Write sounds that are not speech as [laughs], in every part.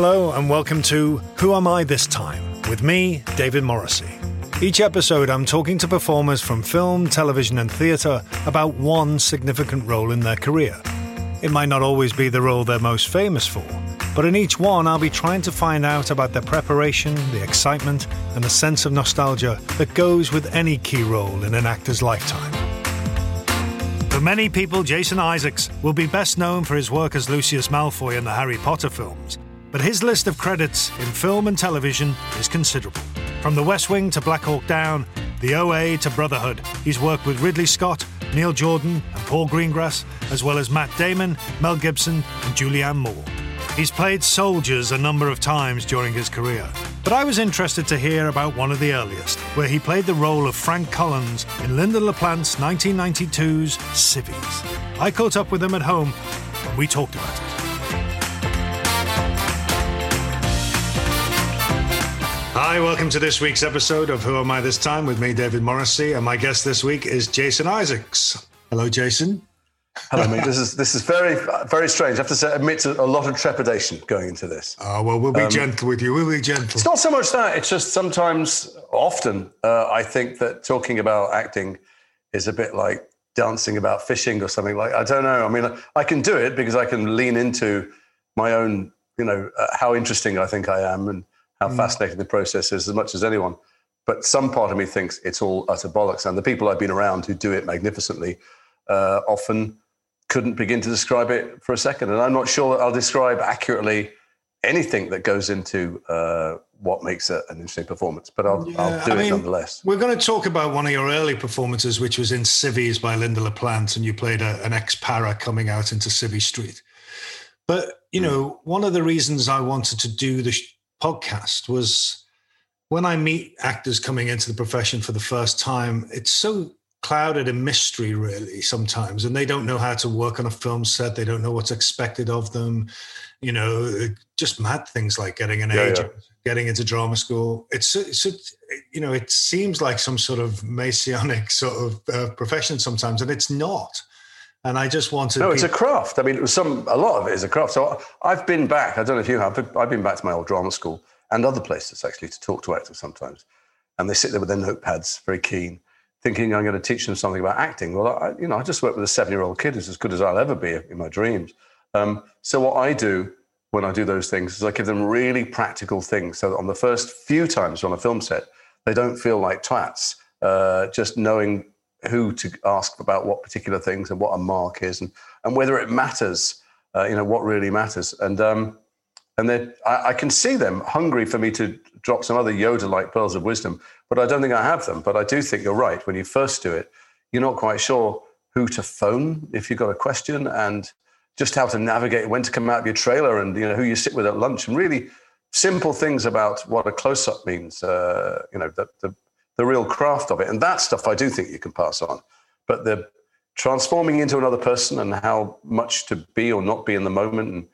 Hello, and welcome to Who Am I This Time? with me, David Morrissey. Each episode, I'm talking to performers from film, television, and theatre about one significant role in their career. It might not always be the role they're most famous for, but in each one, I'll be trying to find out about their preparation, the excitement, and the sense of nostalgia that goes with any key role in an actor's lifetime. For many people, Jason Isaacs will be best known for his work as Lucius Malfoy in the Harry Potter films, but his list of credits in film and television is considerable. From The West Wing to Black Hawk Down, The OA to Brotherhood, he's worked with Ridley Scott, Neil Jordan, and Paul Greengrass, as well as Matt Damon, Mel Gibson, and Julianne Moore. He's played soldiers a number of times during his career, but I was interested to hear about one of the earliest, where he played the role of Frank Collins in Lynda La Plante's 1992's Civvies. I caught up with him at home, and we talked about it. Hi, welcome to this week's episode of Who Am I This Time with me, David Morrissey, and my guest this week is Jason Isaacs. Hello, Jason. Hello, mate. This is this is very very strange. I have to say, admit to a lot of trepidation going into this. Oh well, we'll be um, gentle with you. We'll be gentle. It's not so much that. It's just sometimes, often, uh, I think that talking about acting is a bit like dancing about fishing or something. Like I don't know. I mean, I can do it because I can lean into my own, you know, uh, how interesting I think I am and how mm. fascinating the process is as much as anyone. But some part of me thinks it's all utter bollocks. And the people I've been around who do it magnificently uh, often couldn't begin to describe it for a second. And I'm not sure that I'll describe accurately anything that goes into uh, what makes it an interesting performance, but I'll, yeah, I'll do I it mean, nonetheless. We're going to talk about one of your early performances, which was in Civvies by Lynda La Plante, and you played a, an ex-para coming out into Civvy Street. But, you mm. know, one of the reasons I wanted to do the podcast was when I meet actors coming into the profession for the first time, it's so clouded in mystery, really, sometimes. And they don't know how to work on a film set, they don't know what's expected of them. You know, just mad things like getting an yeah, agent, yeah. getting into drama school. It's, it's, you know, it seems like some sort of messianic sort of uh, profession sometimes, and it's not. And I just wanted. No, it's a craft. I mean, some a lot of it is a craft. So I've been back. I don't know if you have. but I've been back to my old drama school and other places actually to talk to actors sometimes, and they sit there with their notepads, very keen, thinking I'm going to teach them something about acting. Well, I, you know, I just work with a seven-year-old kid who's as good as I'll ever be in my dreams. Um, so what I do when I do those things is I give them really practical things, so that on the first few times on a film set, they don't feel like twats. Uh, just knowing who to ask about what particular things and what a mark is and, and whether it matters, uh, you know, what really matters. And, um, and then I, I, can see them hungry for me to drop some other Yoda like pearls of wisdom, but I don't think I have them. But I do think you're right. When you first do it, you're not quite sure who to phone if you've got a question and just how to navigate when to come out of your trailer and, you know, who you sit with at lunch and really simple things about what a close up means, uh, you know, the, the the real craft of it. And that stuff I do think you can pass on. But the transforming into another person and how much to be or not be in the moment and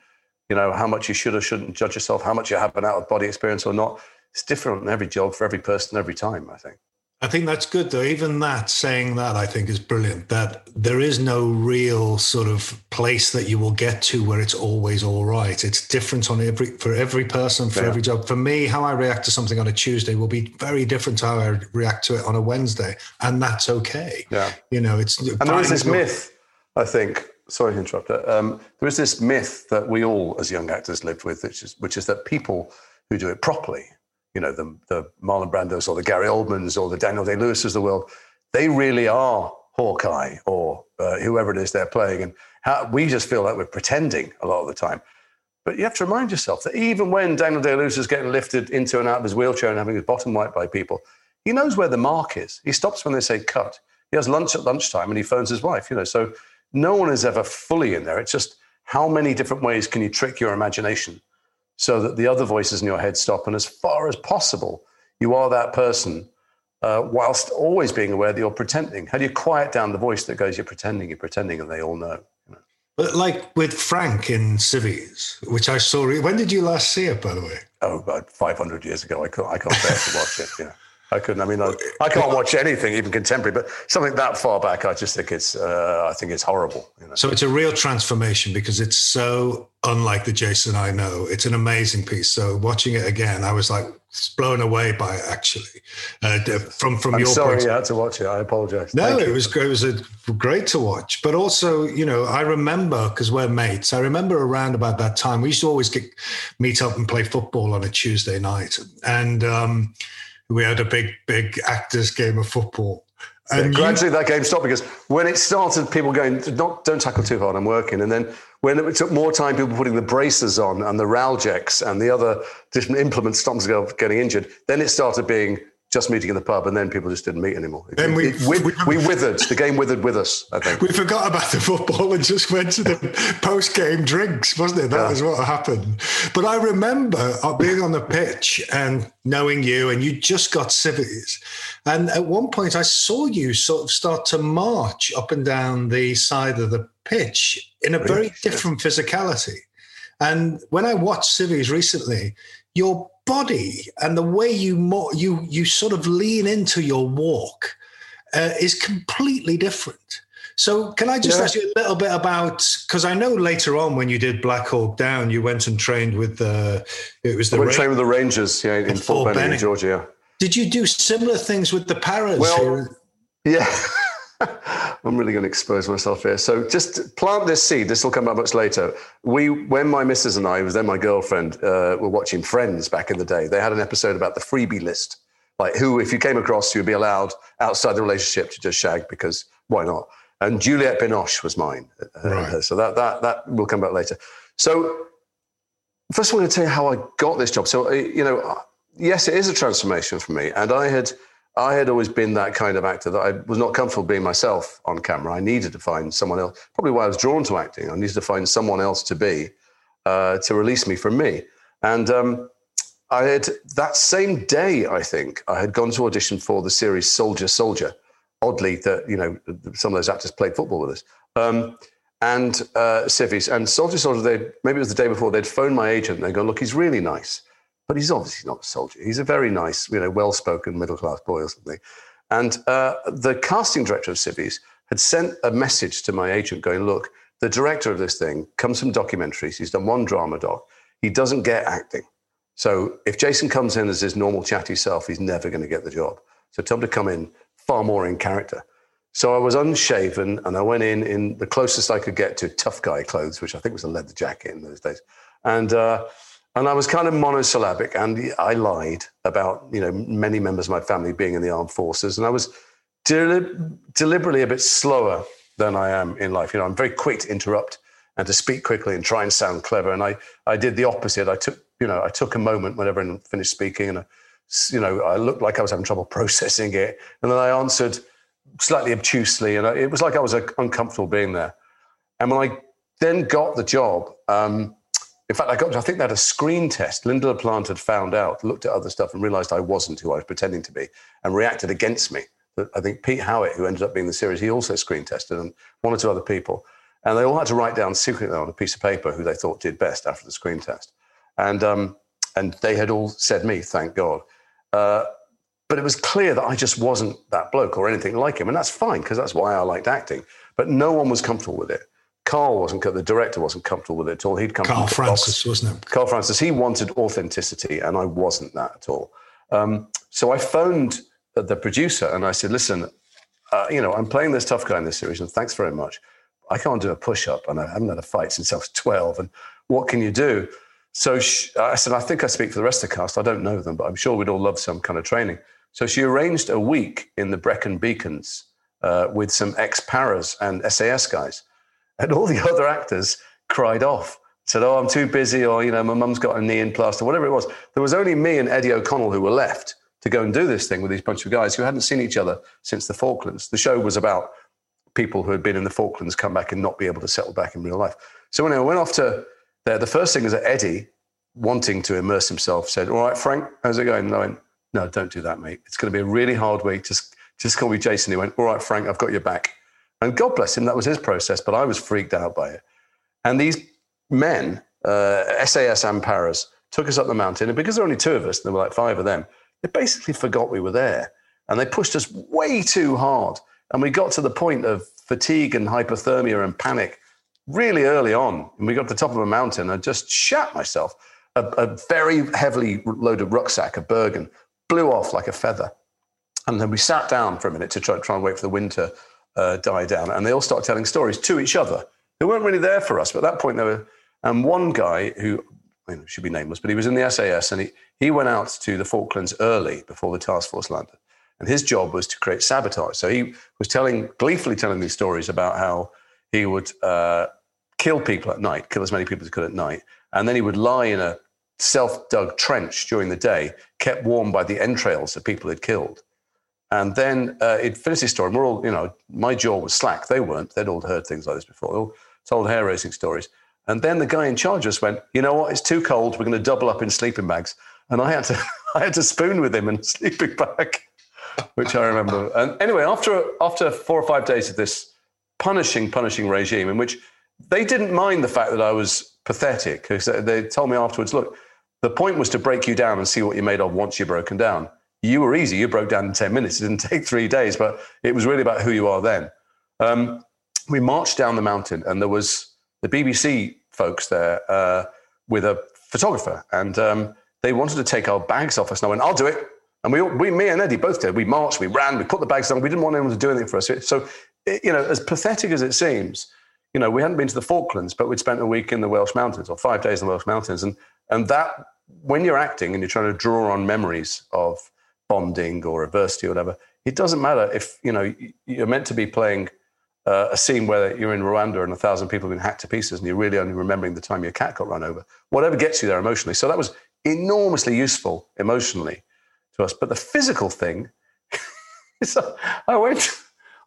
you know how much you should or shouldn't judge yourself, how much you have an out of body experience or not. It's different on every job for every person every time, I think. I think that's good, though. Even that, saying that, I think is brilliant. That there is no real sort of place that you will get to where it's always all right. It's different on every for every person, for yeah. every job. For me, how I react to something on a Tuesday will be very different to how I react to it on a Wednesday, and that's okay. Yeah, you know, it's and there is this myth, I think, sorry to interrupt. Um, there is this myth that we all, as young actors, lived with, which is, which is that people who do it properly, you know, the, the Marlon Brandos or the Gary Oldmans or the Daniel Day Lewis's of the world, they really are Hawkeye or uh, whoever it is they're playing. And how, we just feel like we're pretending a lot of the time. But you have to remind yourself that even when Daniel Day Lewis is getting lifted into and out of his wheelchair and having his bottom wiped by people, he knows where the mark is. He stops when they say cut. He has lunch at lunchtime and he phones his wife, you know. So no one is ever fully in there. It's just how many different ways can you trick your imagination so that the other voices in your head stop? And as far as possible, you are that person uh, whilst always being aware that you're pretending. How do you quiet down the voice that goes, you're pretending, you're pretending, and they all know? You know? But like with Frank in Civvies, which I saw, when did you last see it, by the way? Oh, about 500 years ago. I can't, I can't bear to watch it. Yeah. I couldn't. I mean, I, I, can't watch anything, even contemporary, but something that far back, I just think it's. Uh, I think it's horrible. You know? So it's a real transformation because it's so unlike the Jason I know. It's an amazing piece. So watching it again, I was like blown away by it. Actually, uh, from from I'm your sorry point. you had to watch it. I apologize. No, Thank it you. was it was a, great to watch. But also, you know, I remember because we're mates. I remember around about that time we used to always get meet up and play football on a Tuesday night, and. Um, we had a big, big actors game of football. And yeah, gradually that game stopped because when it started, people going, not, don't tackle too hard, I'm working. And then when it took more time, people putting the braces on and the Ralgex and the other different implements stopped getting injured, then it started being just meeting in the pub, and then people just didn't meet anymore. Then we, it, we, we, we, withered. The game withered with us. I think we forgot about the football and just went to the post-game drinks, wasn't it? That yeah. was what happened. But I remember uh, being on the pitch and knowing you, and you just got civvies. And at one point, I saw you sort of start to march up and down the side of the pitch in a very different physicality. And when I watched civvies recently, your body and the way you mo- you you sort of lean into your walk uh, is completely different. So, can I just yeah. ask you a little bit about because I know later on when you did Black Hawk Down, you went and trained with the it was the I went trained with the Rangers, yeah, in Fort Benning, Georgia. Did you do similar things with the Paras? Well, yeah. [laughs] [laughs] I'm really going to expose myself here. So just plant this seed. This will come up much later. We, when my missus and I, was then my girlfriend, uh, were watching Friends back in the day. They had an episode about the freebie list, like who, if you came across, you'd be allowed outside the relationship to just shag because why not? And Juliette Binoche was mine. Uh, right. So that that that will come back later. So first, I want to tell you how I got this job. So uh, you know, yes, it is a transformation for me, and I had I had always been that kind of actor that I was not comfortable being myself on camera. I needed to find someone else. Probably why I was drawn to acting. I needed to find someone else to be uh, to release me from me. And um, I had that same day, I think, I had gone to audition for the series Soldier Soldier. Oddly, that you know some of those actors played football with us. Um, and uh, Civvies and Soldier Soldier. They maybe it was the day before. They'd phoned my agent. They go, look, he's really nice but he's obviously not a soldier. He's a very nice, you know, well-spoken middle-class boy or something. And uh, the casting director of Civvies had sent a message to my agent going, look, the director of this thing comes from documentaries. He's done one drama doc. He doesn't get acting. So if Jason comes in as his normal chatty self, he's never going to get the job. So tell him to come in far more in character. So I was unshaven and I went in in the closest I could get to tough guy clothes, which I think was a leather jacket in those days. And uh, and I was kind of monosyllabic, and I lied about you know many members of my family being in the armed forces, and I was deliberately a bit slower than I am in life. You know, I'm very quick to interrupt and to speak quickly and try and sound clever, and I I did the opposite. I took you know I took a moment when everyone finished speaking, and I, you know I looked like I was having trouble [laughs] processing it, and then I answered slightly obtusely, and I, it was like I was uh, uncomfortable being there. And when I then got the job. Um, in fact, I got. I think they had a screen test. Lynda La Plante had found out, looked at other stuff, and realised I wasn't who I was pretending to be, and reacted against me. I think Pete Howitt, who ended up being the series, he also screen tested, and one or two other people, and they all had to write down secretly on a piece of paper who they thought did best after the screen test, and um, and they had all said me, thank God. Uh, but it was clear that I just wasn't that bloke or anything like him, and that's fine because that's why I liked acting. But no one was comfortable with it. Karl wasn't, the director wasn't comfortable with it at all. He'd come Karl Francis, box. wasn't it? Karl Francis. He wanted authenticity, and I wasn't that at all. Um, so I phoned the producer and I said, listen, uh, you know, I'm playing this tough guy in this series, and thanks very much. I can't do a push up, and I haven't had a fight since I was 12. And what can you do? So she, I said, I think I speak for the rest of the cast. I don't know them, but I'm sure we'd all love some kind of training. So she arranged a week in the Brecon Beacons uh, with some ex paras and SAS guys. And all the [laughs] other actors cried off, said, Oh, I'm too busy, or, you know, my mum's got a knee in plaster, whatever it was. There was only me and Eddie O'Connell who were left to go and do this thing with these bunch of guys who hadn't seen each other since the Falklands. The show was about people who had been in the Falklands come back and not be able to settle back in real life. So when I went off to there, the first thing is that Eddie, wanting to immerse himself, said, All right, Frank, how's it going? And I went, No, don't do that, mate. It's going to be a really hard week. Just, just call me Jason. He went, All right, Frank, I've got your back. And God bless him, that was his process, but I was freaked out by it. And these men, uh, SAS and paras, took us up the mountain. And because there were only two of us, and there were like five of them, they basically forgot we were there. And they pushed us way too hard. And we got to the point of fatigue and hypothermia and panic really early on. And we got to the top of a mountain. I just shat myself. A, a very heavily loaded rucksack, a Bergen, blew off like a feather. And then we sat down for a minute to try, try and wait for the wind to uh, die down. And they all start telling stories to each other. They weren't really there for us, but at that point, they were. And one guy who you know, should be nameless, but he was in the SAS and he, he went out to the Falklands early before the task force landed. And his job was to create sabotage. So he was telling, gleefully telling these stories about how he would uh, kill people at night, kill as many people as he could at night. And then he would lie in a self dug trench during the day, kept warm by the entrails of people he'd killed. And then uh, he'd finish his story. We're all, you know, my jaw was slack. They weren't. They'd all heard things like this before. They all told hair raising stories. And then the guy in charge just went, you know what? It's too cold. We're going to double up in sleeping bags. And I had to, [laughs] I had to spoon with him in a sleeping bag, [laughs] which I remember. And anyway, after after four or five days of this punishing, punishing regime, in which they didn't mind the fact that I was pathetic, because they told me afterwards, look, the point was to break you down and see what you're made of once you're broken down. You were easy. You broke down in 10 minutes. It didn't [laughs] take three days, but it was really about who you are then. Um, we marched down the mountain, and there was the BBC folks there uh, with a photographer, and um, they wanted to take our bags off us. And I went, "I'll do it." And we, we, me and Eddie both did. We marched, we ran, we put the bags down. We didn't want anyone to do anything for us. So, you know, as pathetic as it seems, you know, we hadn't been to the Falklands, but we'd spent a week in the Welsh Mountains or five days in the Welsh Mountains, and and that when you're acting and you're trying to draw on memories of bonding or adversity or whatever, it doesn't matter if you know you're meant to be playing uh, a scene where you're in Rwanda and a thousand people have been hacked to pieces and you're really only remembering the time your cat got run over. Whatever gets you there emotionally. So that was enormously useful emotionally to us. But the physical thing, [laughs] so I went,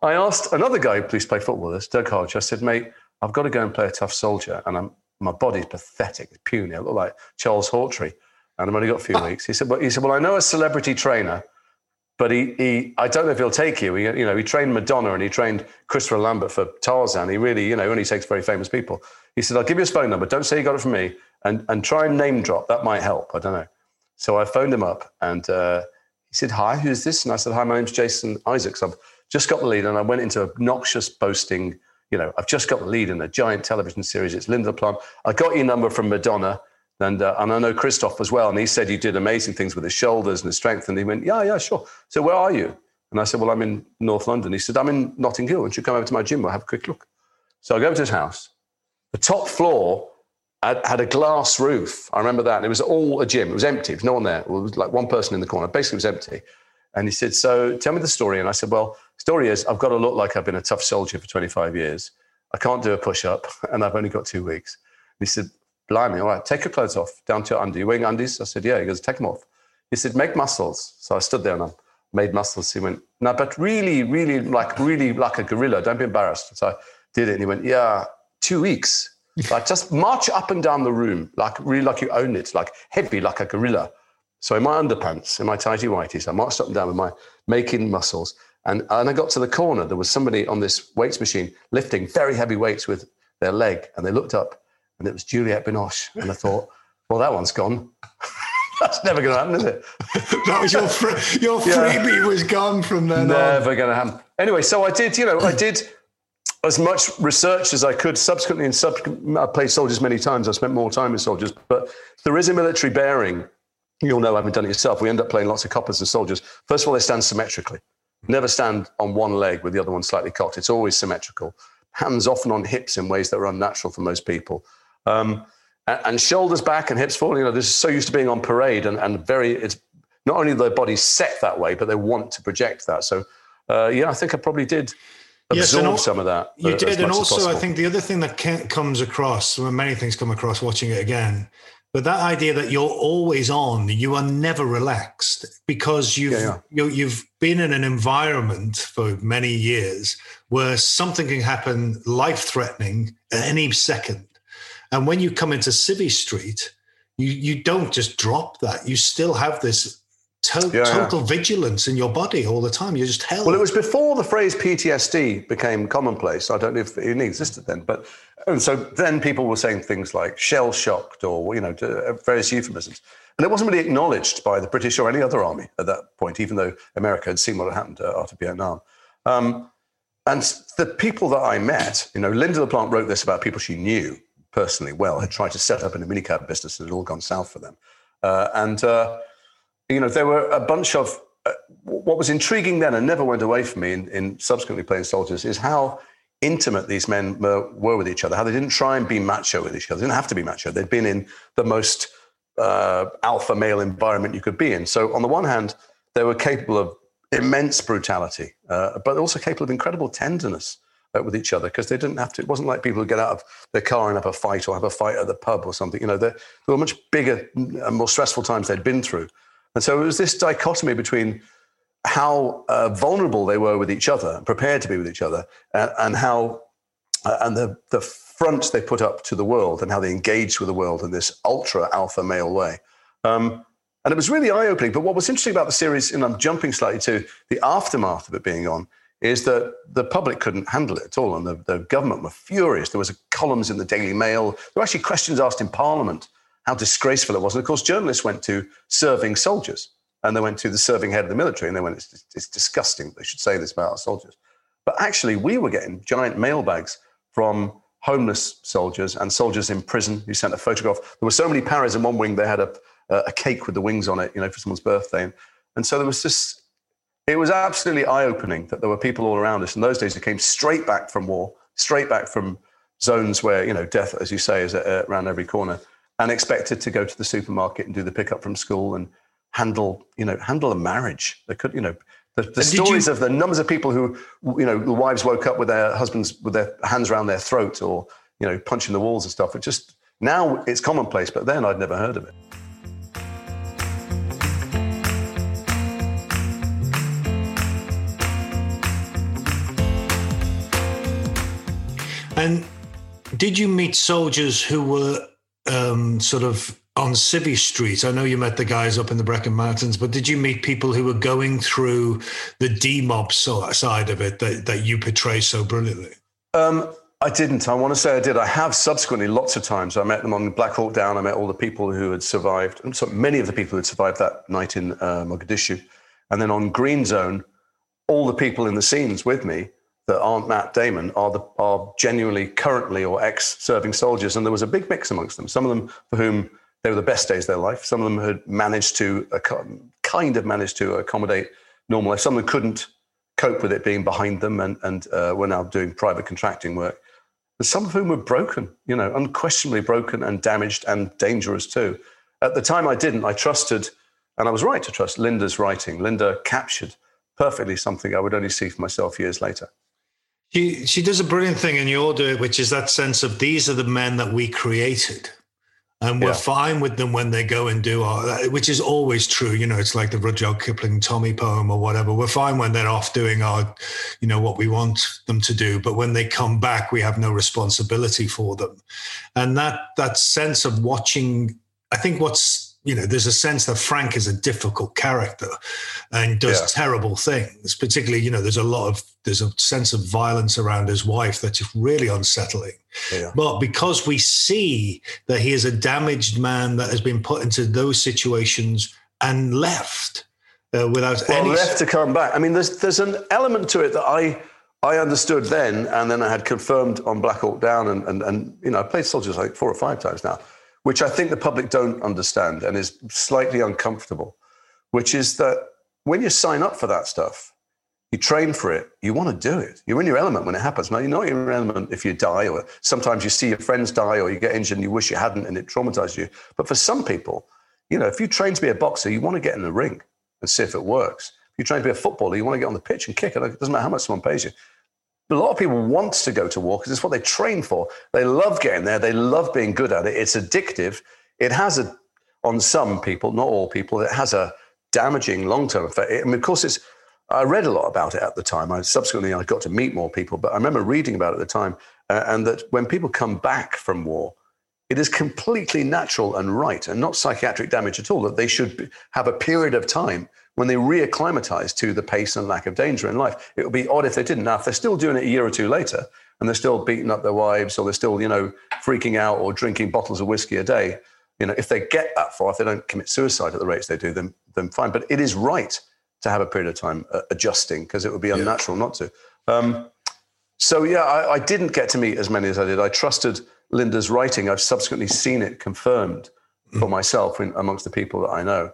I asked another guy who used to play football with us, Doug Hodge, I said, mate, I've got to go and play a tough soldier. And I'm, my body's pathetic, puny. I look like Charles Hawtrey. And I've only got a few weeks. He said, well, he said, well, I know a celebrity trainer but he, he, I don't know if he'll take you. He, you know, he trained Madonna and he trained Christopher Lambert for Tarzan. He really, you know, only takes very famous people. He said, I'll give you his phone number. Don't say you got it from me and, and try and name drop. That might help. I don't know. So I phoned him up and uh, he said, Hi, who's this? And I said, Hi, my name's Jason Isaacs. I've just got the lead. And I went into obnoxious boasting. You know, I've just got the lead in a giant television series. It's Linda Plum. I got your number from Madonna. And, uh, and I know Christoph as well. And he said you did amazing things with his shoulders and his strength. And he went, Yeah, yeah, sure. So where are you? And I said, Well, I'm in North London. He said, I'm in Notting Hill. And you come over to my gym? We'll have a quick look. So I go over to his house. The top floor had, had a glass roof. I remember that. And it was all a gym. It was empty. There was no one there. It was like one person in the corner. Basically, it was empty. And he said, So tell me the story. And I said, Well, story is I've got to look like I've been a tough soldier for 25 years. I can't do a push up, [laughs] and I've only got two weeks. And he said, blimey, all right, take your clothes off, down to your under. You wearing undies? I said, yeah. He goes, take them off. He said, make muscles. So I stood there and I made muscles. He went, no, but really, really, like, really like a gorilla. Don't be embarrassed. So I did it. And he went, yeah, two weeks. [laughs] like, just march up and down the room, like, really like you own it, like heavy, like a gorilla. So in my underpants, in my tighty whities, I marched up and down with my making muscles. And, and I got to the corner. There was somebody on this weights machine lifting very heavy weights with their leg. And they looked up and it was Juliette Binoche. And I thought, well, that one's gone. [laughs] That's never going to happen, is it? [laughs] that was your your freebie yeah. was gone from then. Never going to happen. Anyway, so I did. You know, I did as much research as I could. Subsequently, in subsequent, I played soldiers many times. I spent more time with soldiers, but there is a military bearing. You'll know, having done it yourself. We end up playing lots of coppers and soldiers. First of all, they stand symmetrically. Never stand on one leg with the other one slightly cocked. It's always symmetrical hands often on hips in ways that are unnatural for most people. Um, and, and, shoulders back and hips forward. You know, this is so used to being on parade and, and very, it's not only their bodies set that way, but they want to project that. So, uh, yeah, I think I probably did absorb yes, some of that. You uh, did. And also, I think the other thing that comes across, well, many things come across watching it again, but that idea that you're always on, you are never relaxed because you've yeah, yeah. You, you've been in an environment for many years where something can happen life threatening at any second. And when you come into Civvy Street, you you don't just drop that. You still have this to- yeah, total yeah. vigilance in your body all the time. You're just held. Well, it was before the phrase PTSD became commonplace. I don't know if it even existed then, but and so then people were saying things like shell shocked or you know uh, various euphemisms, and it wasn't really acknowledged by the British or any other army at that point, even though America had seen what had happened uh, after Vietnam. Um, and the people that I met, you know, Lynda La Plante wrote this about people she knew personally well, had tried to set up in a minicab business and it had all gone south for them. Uh, and, uh, you know, there were a bunch of, uh, what was intriguing then and never went away from me in, in subsequently playing soldiers is how intimate these men were, were, with each other, how they didn't try and be macho with each other. They didn't have to be macho. They'd been in the most uh, alpha male environment you could be in. So, on the one hand, they were capable of immense brutality, uh, but also capable of incredible tenderness with each other because they didn't have to. It wasn't like people who get out of their car and have a fight or have a fight at the pub or something. You know, there were much bigger and more stressful times they'd been through. And so it was this dichotomy between how uh, vulnerable they were with each other, prepared to be with each other, and, and how uh, and the the front they put up to the world and how they engaged with the world in this ultra alpha male way. Um, and it was really eye opening. But what was interesting about the series, and I'm jumping slightly to the aftermath of it being on, is that the public couldn't handle it at all. And the, the government were furious. There was columns in the Daily Mail. There were actually questions asked in Parliament how disgraceful it was. And of course, journalists went to serving soldiers and they went to the serving head of the military and they went, it's, it's disgusting. They should say this about our soldiers. But actually, we were getting giant mailbags from homeless soldiers and soldiers in prison who sent a photograph. There were so many paras in one wing, they had a, a cake with the wings on it, you know, for someone's birthday. And, and so there was this it was absolutely eye opening that there were people all around us in those days who came straight back from war, straight back from zones where, you know, death, as you say, is uh, uh, around every corner, and expected to go to the supermarket and do the pickup from school and handle, you know, handle a marriage. They could, you know, the, the stories you... of the numbers of people who, you know, the wives woke up with their husbands with their hands around their throat or, you know, punching the walls and stuff. It just, now it's commonplace, but then I'd never heard of it. And did you meet soldiers who were um, sort of on Civvy Street? I know you met the guys up in the Brecon Mountains, but did you meet people who were going through the demob side of it that, that you portray so brilliantly? Um, I didn't. I want to say I did. I have subsequently lots of times. I met them on Black Hawk Down. I met all the people who had survived, so many of the people who had survived that night in uh, Mogadishu. And then on Green Zone, all the people in the scenes with me that aren't Matt Damon are the are genuinely currently or ex-serving soldiers, and there was a big mix amongst them. Some of them for whom they were the best days of their life. Some of them had managed to kind of managed to accommodate normal life. Some of them couldn't cope with it being behind them, and and uh, were now doing private contracting work. But some of whom were broken, you know, unquestionably broken and damaged and dangerous too. At the time, I didn't. I trusted, and I was right to trust Lynda's writing. Lynda captured perfectly something I would only see for myself years later. She she does a brilliant thing in your do it, which is that sense of these are the men that we created. And we're yeah. fine with them when they go and do our, which is always true. You know, it's like the Rudyard Kipling Tommy poem or whatever. We're fine when they're off doing our, you know, what we want them to do. But when they come back, we have no responsibility for them. And that that sense of watching, I think what's you know, there's a sense that Frank is a difficult character and does yeah. terrible things. Particularly, you know, there's a lot of there's a sense of violence around his wife that's really unsettling. Yeah. But because we see that he is a damaged man that has been put into those situations and left uh, without well, any left to come back. I mean, there's there's an element to it that I I understood then, and then I had confirmed on Black Hawk Down, and and, and you know, I played soldiers like four or five times now which I think the public don't understand and is slightly uncomfortable, which is that when you sign up for that stuff, you train for it, you want to do it. You're in your element when it happens. Now, you're not in your element if you die, or sometimes you see your friends die, or you get injured and you wish you hadn't and it traumatizes you. But for some people, you know, if you train to be a boxer, you want to get in the ring and see if it works. If you train to be a footballer, you want to get on the pitch and kick it. It doesn't matter how much someone pays you. A lot of people want to go to war because it's what they train for. They love getting there. They love being good at it. It's addictive. It has a, on some people, not all people, it has a damaging long-term effect. I mean, of course, it's. I read a lot about it at the time. I subsequently I got to meet more people, but I remember reading about it at the time, uh, and that when people come back from war, it is completely natural and right, and not psychiatric damage at all. That they should have a period of time when they reacclimatize to the pace and lack of danger in life. It would be odd if they didn't. Now, if they're still doing it a year or two later and they're still beating up their wives or they're still, you know, freaking out or drinking bottles of whiskey a day, you know, if they get that far, if they don't commit suicide at the rates they do, then, then fine. But it is right to have a period of time uh, adjusting because it would be unnatural yeah. not to. Um, so, yeah, I, I, didn't get to meet as many as I did. I trusted Lynda's writing. I've subsequently seen it confirmed for myself in, amongst the people that I know.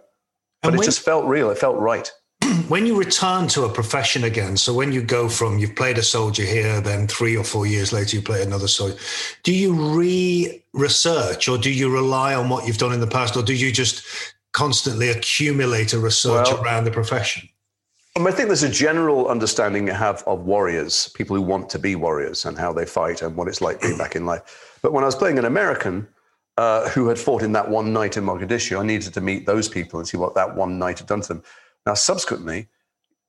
But and it just felt real. It felt right. [clears throat] When you return to a profession again, so when you go from you've played a soldier here, then three or four years later you play another soldier, do you re-research or do you rely on what you've done in the past, or do you just constantly accumulate a research well, around the profession? I think there's a general understanding you have of warriors, people who want to be warriors, and how they fight and what it's like being [clears throat] back in life. But when I was playing an American, uh, who had fought in that one night in Mogadishu. I needed to meet those people and see what that one night had done to them. Now, subsequently,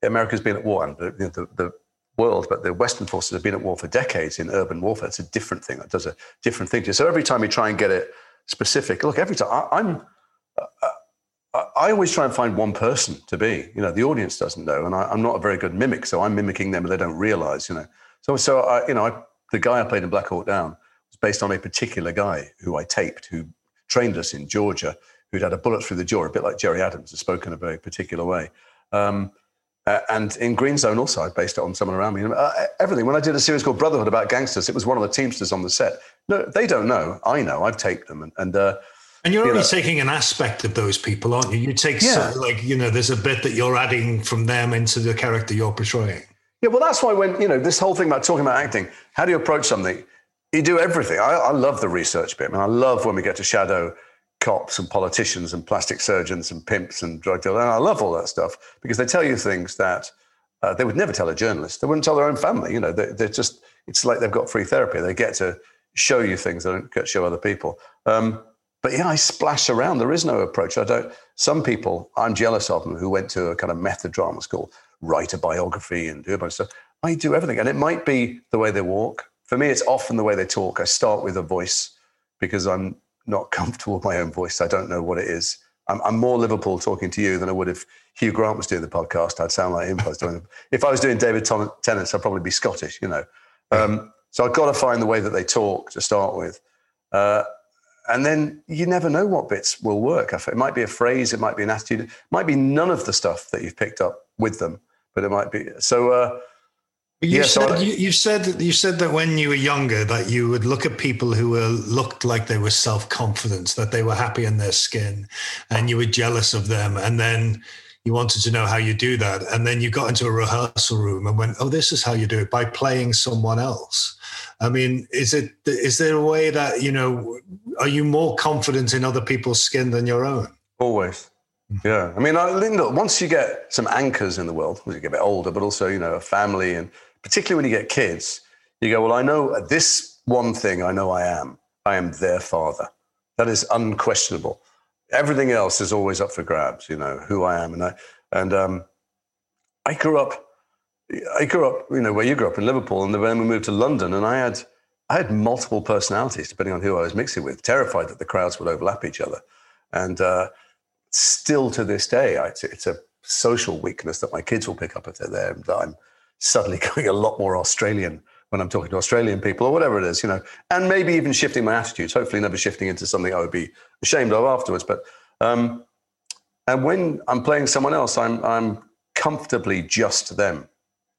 America's been at war, and the, the, the world, but the Western forces have been at war for decades in urban warfare. It's a different thing. It does a different thing to you. So every time you try and get it specific, look, every time I, am uh, I always try and find one person to be. You know, the audience doesn't know, and I, am not a very good mimic, so I'm mimicking them, but they don't realize. You know, so so I, you know, I, the guy I played in Black Hawk Down based on a particular guy who I taped, who trained us in Georgia, who'd had a bullet through the jaw, a bit like Gerry Adams, has spoken a very particular way. Um, uh, and in Green Zone, also, I based it on someone around me. Uh, everything. When I did a series called Brotherhood about gangsters, it was one of the Teamsters on the set. No, they don't know. I know. I've taped them. And, and, uh, and you're you only know, taking an aspect of those people, aren't you? You take, yeah. some, like, you know, there's a bit that you're adding from them into the character you're portraying. Yeah, well, that's why when, you know, this whole thing about talking about acting, how do you approach something? You do everything. I, I love the research bit. I mean, I love when we get to shadow cops and politicians and plastic surgeons and pimps and drug dealers. And I love all that stuff because they tell you things that uh, they would never tell a journalist. They wouldn't tell their own family. You know, they, are just, it's like they've got free therapy. They get to show you things they don't get to show other people. Um, but yeah, I splash around. There is no approach. I don't, some people I'm jealous of them who went to a kind of method drama school, write a biography and do a bunch of stuff. I do everything. And it might be the way they walk, for me, it's often the way they talk. I start with a voice because I'm not [laughs] comfortable with my own voice. I don't know what it is. I'm, I'm, more Liverpool talking to you than I would if Hugh Grant was doing the podcast. I'd sound like him. If I was doing, [laughs] if I was doing David Tennant, I'd probably be Scottish, you know. Um, so I've got to find the way that they talk to start with. Uh, and then you never know what bits will work. It might be a phrase, it might be an attitude, it might be none of the stuff that you've picked up with them, but it might be. So, uh, you, yeah, said, so you, you, said you said that when you were younger that you would look at people who were looked like they were self-confident, that they were happy in their skin, and you were jealous of them, and then you wanted to know how you do that, and then you got into a rehearsal room and went, "Oh, this is how you do it by playing someone else." I mean, is it is there a way that you know? Are you more confident in other people's skin than your own? Always. Yeah, I mean, Linda, once you get some anchors in the world, as you get a bit older, but also you know a family and particularly when you get kids, you go, well, I know this one thing I know I am. I am their father. That is unquestionable. Everything else is always up for grabs, you know, who I am. And I, and um, I grew up, I grew up, you know, where you grew up in Liverpool. And then we moved to London and I had, I had multiple personalities depending on who I was mixing with, terrified that the crowds would overlap each other. And uh, still to this day, I, it's, it's a social weakness that my kids will pick up if they're there. That I'm suddenly [laughs] going a lot more Australian when I'm talking to Australian people or whatever it is, you know, and maybe even shifting my attitudes, hopefully never shifting into something I would be ashamed of afterwards. But, um, and when I'm playing someone else, I'm, I'm comfortably just them.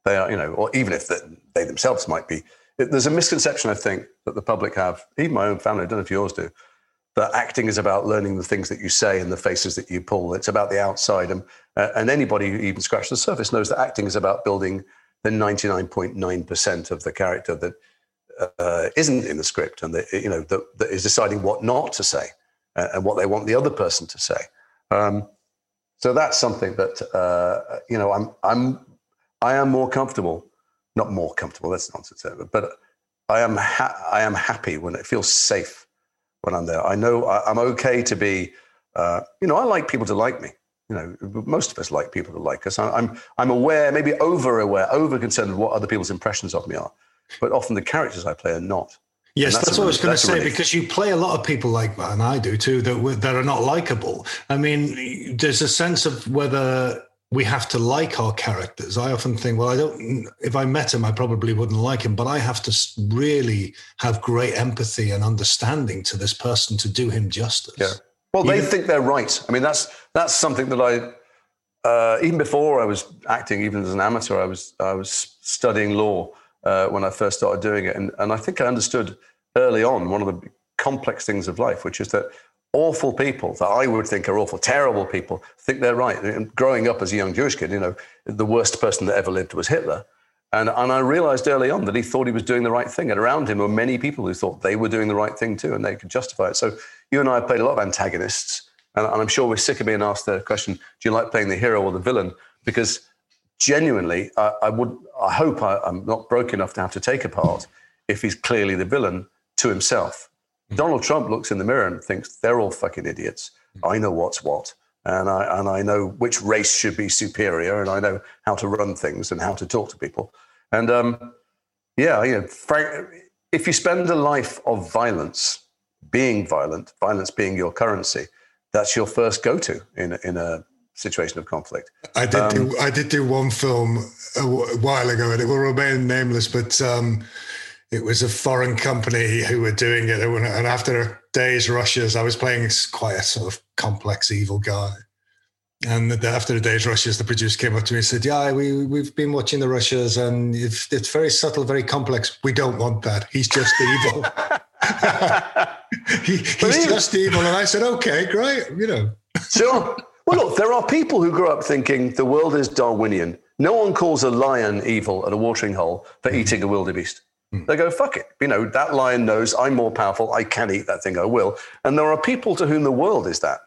They are, you know, or even if they themselves might be. There's a misconception, I think, that the public have, even my own family, I don't know if yours do, that acting is about learning the things that you say and the faces that you pull. It's about the outside. And, uh, and anybody who even scratches the surface knows that acting is about building the 99.9% of the character that uh, not in the script and that, you know, that, that is deciding what not to say uh, and what they want the other person to say. Um, so that's something that, uh, you know, I'm, I'm, I am more comfortable, not more comfortable, that's nonsense, but I am, ha- I am happy when it feels safe when I'm there. I know I, am okay to be, uh, you know, I like people to like me. You know, most of us like people to like us. I'm, I'm aware, maybe over aware, over concerned with what other people's impressions of me are. But often the characters I play are not. Yes, that's, that's, what I was going to say because you play a lot of people like that, and I do too, that that are not likable. I mean, there's a sense of whether we have to like our characters. I often think, well, I don't. If I met him, I probably wouldn't like him, but I have to really have great empathy and understanding to this person to do him justice. Yeah. Well, they think they're right. I mean, that's that's something that I. Uh, even before I was acting, even as an amateur, I was I was studying law uh, when I first started doing it, and and I think I understood early on one of the complex things of life, which is that awful people that I would think are awful, terrible people, think they're right. And growing up as a young Jewish kid, you know, the worst person that ever lived was Hitler. And, and I realized early on that he thought he was doing the right thing. And around him were many people who thought they were doing the right thing too, and they could justify it. So you and I have played a lot of antagonists. And, I'm sure we're sick of being asked the question do you like playing the hero or the villain? Because genuinely, I, I would, I hope I, I'm not broke enough to have to take a part if he's clearly the villain to himself Donald Trump looks in the mirror and thinks they're all fucking idiots. I know what's what. And I, and I know which race should be superior, and I know how to run things and how to talk to people. And um, yeah, you know, frank, if you spend a life of violence, being violent, violence being your currency, that's your first go-to in in a situation of conflict. I did um, do I did do one film a while ago, and it will remain nameless, but um, it was a foreign company who were doing it. And after a days rushes, I was playing quite a sort of complex evil guy. And after the day's rushes, the producer came up to me and said, "Yeah, we we've been watching the rushes, and it's, it's very subtle, very complex. We don't want that. He's just [laughs] evil. [laughs] he, he's just evil." And I said, "Okay, great. You know." Sure. Well, look, there are people who grew up thinking the world is Darwinian. No one calls a lion evil at a watering hole for mm-hmm. eating a wildebeest. Hmm. They go, fuck it. You know, that lion knows I'm more powerful. I can eat that thing. I will. And there are people to whom the world is that.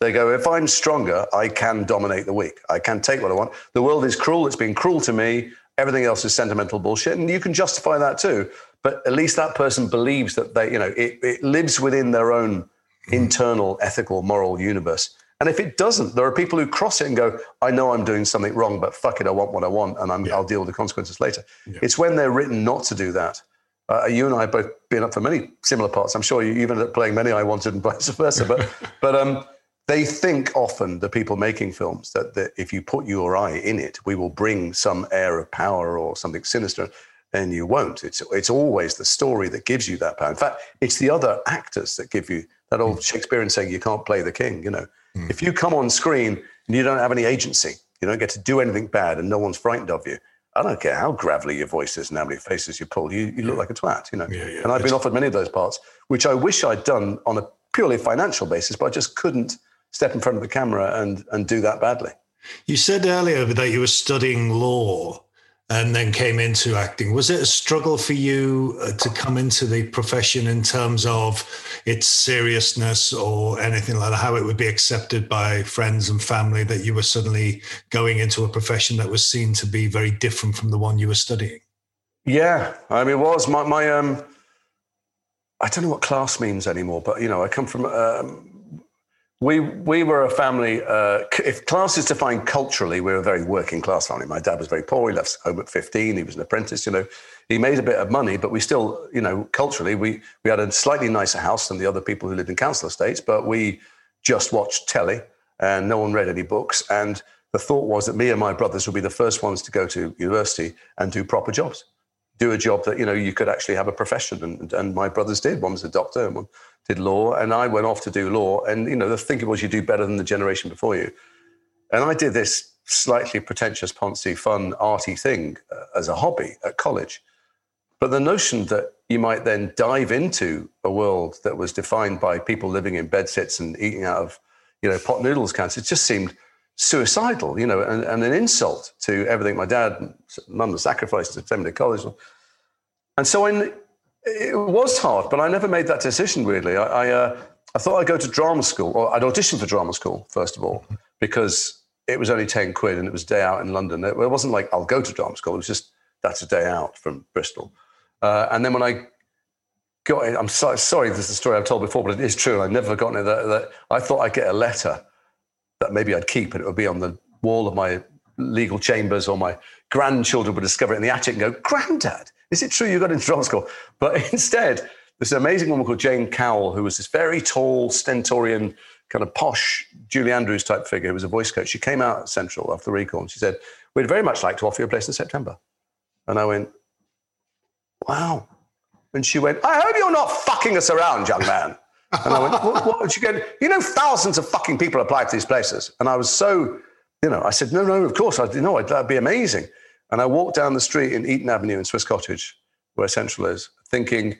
They go, if I'm stronger, I can dominate the weak. I can take what I want. The world is cruel. It's been cruel to me. Everything else is sentimental bullshit. And you can justify that too. But at least that person believes that they, you know, it, it lives within their own hmm. internal ethical, moral universe. And if it doesn't, there are people who cross it and go, I know I'm doing something wrong, but fuck it, I want what I want and i will yeah. deal with the consequences later. Yeah. It's when they're written not to do that. Uh, you and I have both been up for many similar parts. I'm sure you even ended up playing many I wanted and vice versa. But, [laughs] but um, they think often, the people making films, that, that if you put you or I in it, we will bring some air of power or something sinister and you won't. It's, it's always the story that gives you that power. In fact, it's the other actors that give you that old Shakespearean saying, you can't play the king, you know. Mm. If you come on screen and you don't have any agency, you don't get to do anything bad and no one's frightened of you, I don't care how gravelly your voice is and how many faces you pull, you, you look like a twat, you know. Yeah, yeah, and I've been offered many of those parts, which I wish I'd done on a purely financial basis, but I just couldn't step in front of the camera and, and do that badly. You said earlier that you were studying law and then came into acting. Was it a struggle for you uh, to come into the profession in terms of its seriousness or anything like that? How it would be accepted by friends and family that you were suddenly going into a profession that was seen to be very different from the one you were studying? Yeah, I mean, it was my my um. I don't know what class means anymore, but you know, I come from um, we we were a family. Uh, if class is defined culturally, we were a very working class family. My dad was very poor. He left home at fifteen. He was an apprentice. You know, he made a bit of money, but we still, you know, culturally, we we had a slightly nicer house than the other people who lived in council estates. But we just watched telly, and no one read any books. And the thought was that me and my brothers would be the first ones to go to university and do proper jobs do a job that you know you could actually have a profession. And, and my brothers did. One was a doctor and one did law. And i went off to do law. And you know the thinking was you do better than the generation before you. And i did this slightly pretentious poncy fun arty thing uh, as a hobby at college. But the notion that you might then dive into a world that was defined by people living in bedsits and eating out of, you know, pot noodles cans, it just seemed suicidal, you know, and, and an insult to everything my dad and mum sacrificed to send me to college. And so I, it was hard, but I never made that decision, weirdly. I, I, uh, I thought I'd go to drama school, or I'd audition for drama school, first of all, because it was only 10 quid and it was a day out in London. It, wasn't like I'll go to drama school, it was just that's a day out from Bristol. Uh, and then when I got it, I'm so, sorry, this is a story I've told before, but it is true. I've never forgotten it. That, that I thought I'd get a letter that maybe I'd keep and it would be on the wall of my legal chambers or my grandchildren would discover it in the attic and go, Granddad, is it true you got into drama school? But [laughs] instead, this amazing woman called Jane Cowell, who was this very tall, stentorian, kind of posh Julie Andrews type figure who was a voice coach, she came out at Central after the recall and she said, We'd very much like to offer you a place in September. And I went, Wow. And she went, I hope you're not fucking us around, young man. And I went, what, what? She go, you know, thousands of fucking people apply to these places. And I was so, you know, I said, no, no, of course, I you know, that'd be amazing. And I walked down the street in Eton Avenue in Swiss Cottage, where Central is, thinking,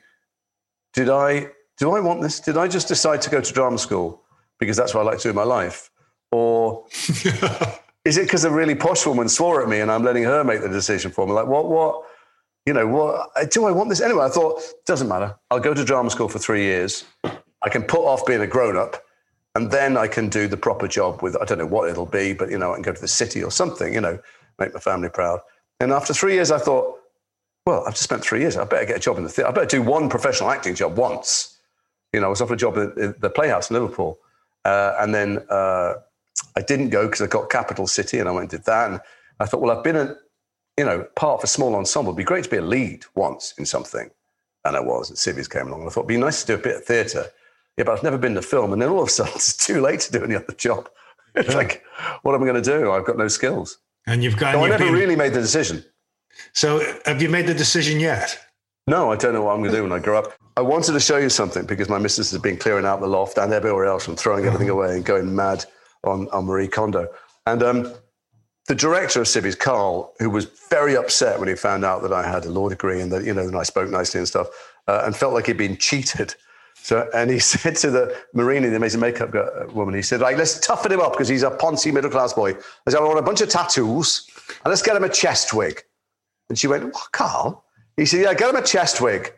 did I, do I want this? Did I just decide to go to drama school because that's what I like to do in my life? Or [laughs] is it because a really posh woman swore at me and I'm letting her make the decision for me? Like, what, what, you know, what, do I want this? Anyway, I thought, doesn't matter. I'll go to drama school for three years. I can put off being a grown up and then I can do the proper job with, I don't know what it'll be, but, you know, I can go to the city or something, you know, make my family proud. And after three years, I thought, well, I've just spent three years. I better get a job in the theatre. I better do one professional acting job once. You know, I was offered a job at the Playhouse in Liverpool. Uh, and then uh, I didn't go because I got Capital City and I went and did that. And I thought, well, I've been a, you know, part of a small ensemble. It'd be great to be a lead once in something. And I was. And Civvies came along. And I thought, it'd be nice to do a bit of theatre. Yeah, but I've never been to film. And then all of a sudden, [laughs] it's too late to do any other job. [laughs] It's yeah. like, what am I going to do? I've got no skills. And you've got. So I never been... really made the decision. So have you made the decision yet? No, I don't know what I'm going to do when I grow up. I wanted to show you something because my missus has been clearing out the loft and everywhere else and throwing everything uh-huh. away and going mad on, on Marie Kondo. And um, the director of Civvies, Karl, who was very upset when he found out that I had a law degree and that, you know, and I spoke nicely and stuff, uh, and felt like he'd been cheated. So, and he [laughs] said to the Marini, the amazing makeup woman, he said, like, let's toughen him up because he's a poncy middle class boy. I said, I want a bunch of tattoos and let's get him a chest wig. And she went, What, Karl? He said, Yeah, get him a chest wig.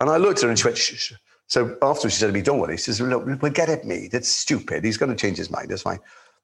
And I looked at her and she went, shh, shh. So afterwards she said to me, Don't worry. He says, Look, we'll get it me. That's stupid. He's going to change his mind. That's fine.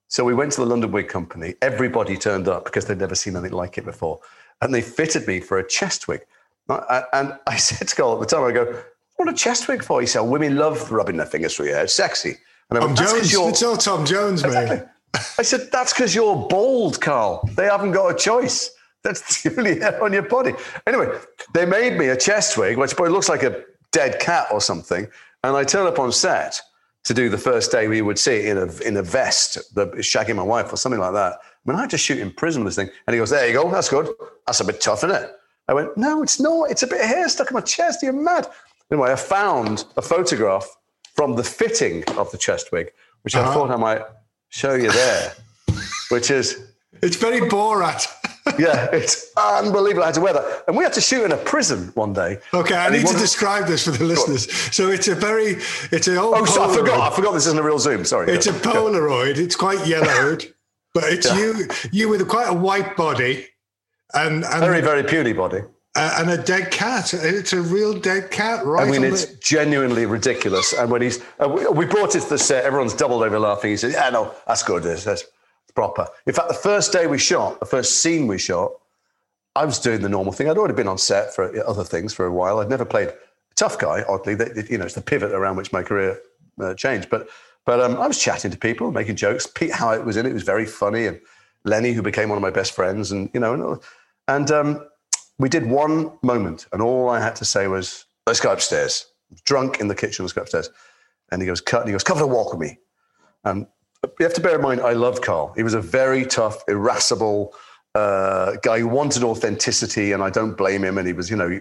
So we went to the London Wig Company. Everybody turned up because they'd never seen anything like it before. And they fitted me for a chest wig. And [laughs] I said to Karl at the time, I go, What a chest wig for? He said, Women love rubbing their fingers through your hair. It's sexy. And I went, Tom Jones. It's all Tom Jones, exactly. man. I said, That's because you're bald, Karl. They haven't got a choice. That's [laughs] the only hair on your body. Anyway, they made me a chest wig, which boy looks like a dead cat or something. And I turn up on set to do the first day we would see it in a, in a vest, the, shagging my wife or something like that. I mean, I had to shoot in prison with this thing. And he goes, There you go. That's good. That's a bit tough, isn't it? I went, No, it's not. It's a bit of hair stuck in my chest. You're mad. Anyway, I found a photograph from the fitting of the chest wig, which uh-huh. I thought I might show you there, which is. It's very Borat [laughs] yeah, it's unbelievable. I had to wear that. And we had to shoot in a prison one day. Okay, I need to describe this for the listeners. So it's a very, it's an old. Oh, so I forgot. I forgot this isn't a real Zoom. Sorry. It's a Polaroid. It's quite yellowed, but it's yeah. you, you with quite a white body, and, and very, very puny body. Uh, and a dead cat. It's a real dead cat, right? I mean, it's the... genuinely ridiculous. And when he's, uh, we, we, brought it to the set, everyone's doubled over laughing. He says, "Yeah, no, that's good. That's, that's proper. In fact, the first day we shot, the first scene we shot, I was doing the normal thing. I'd already been on set for other things for a while. I'd never played tough guy, oddly. That, you know, it's the pivot around which my career uh, changed. But but um, I was chatting to people, making jokes. Pete Howitt was in it. It was very funny. And Lennie, who became one of my best friends, and you know, and um, we did one moment, and all I had to say was, "Let's go upstairs." Drunk in the kitchen, let's go upstairs. And he goes, "Cut." And he goes, "Come for a walk with me." And you have to bear in mind, I loved Karl. He was a very tough, irascible uh, guy who wanted authenticity, and I don't blame him. And he was, you know,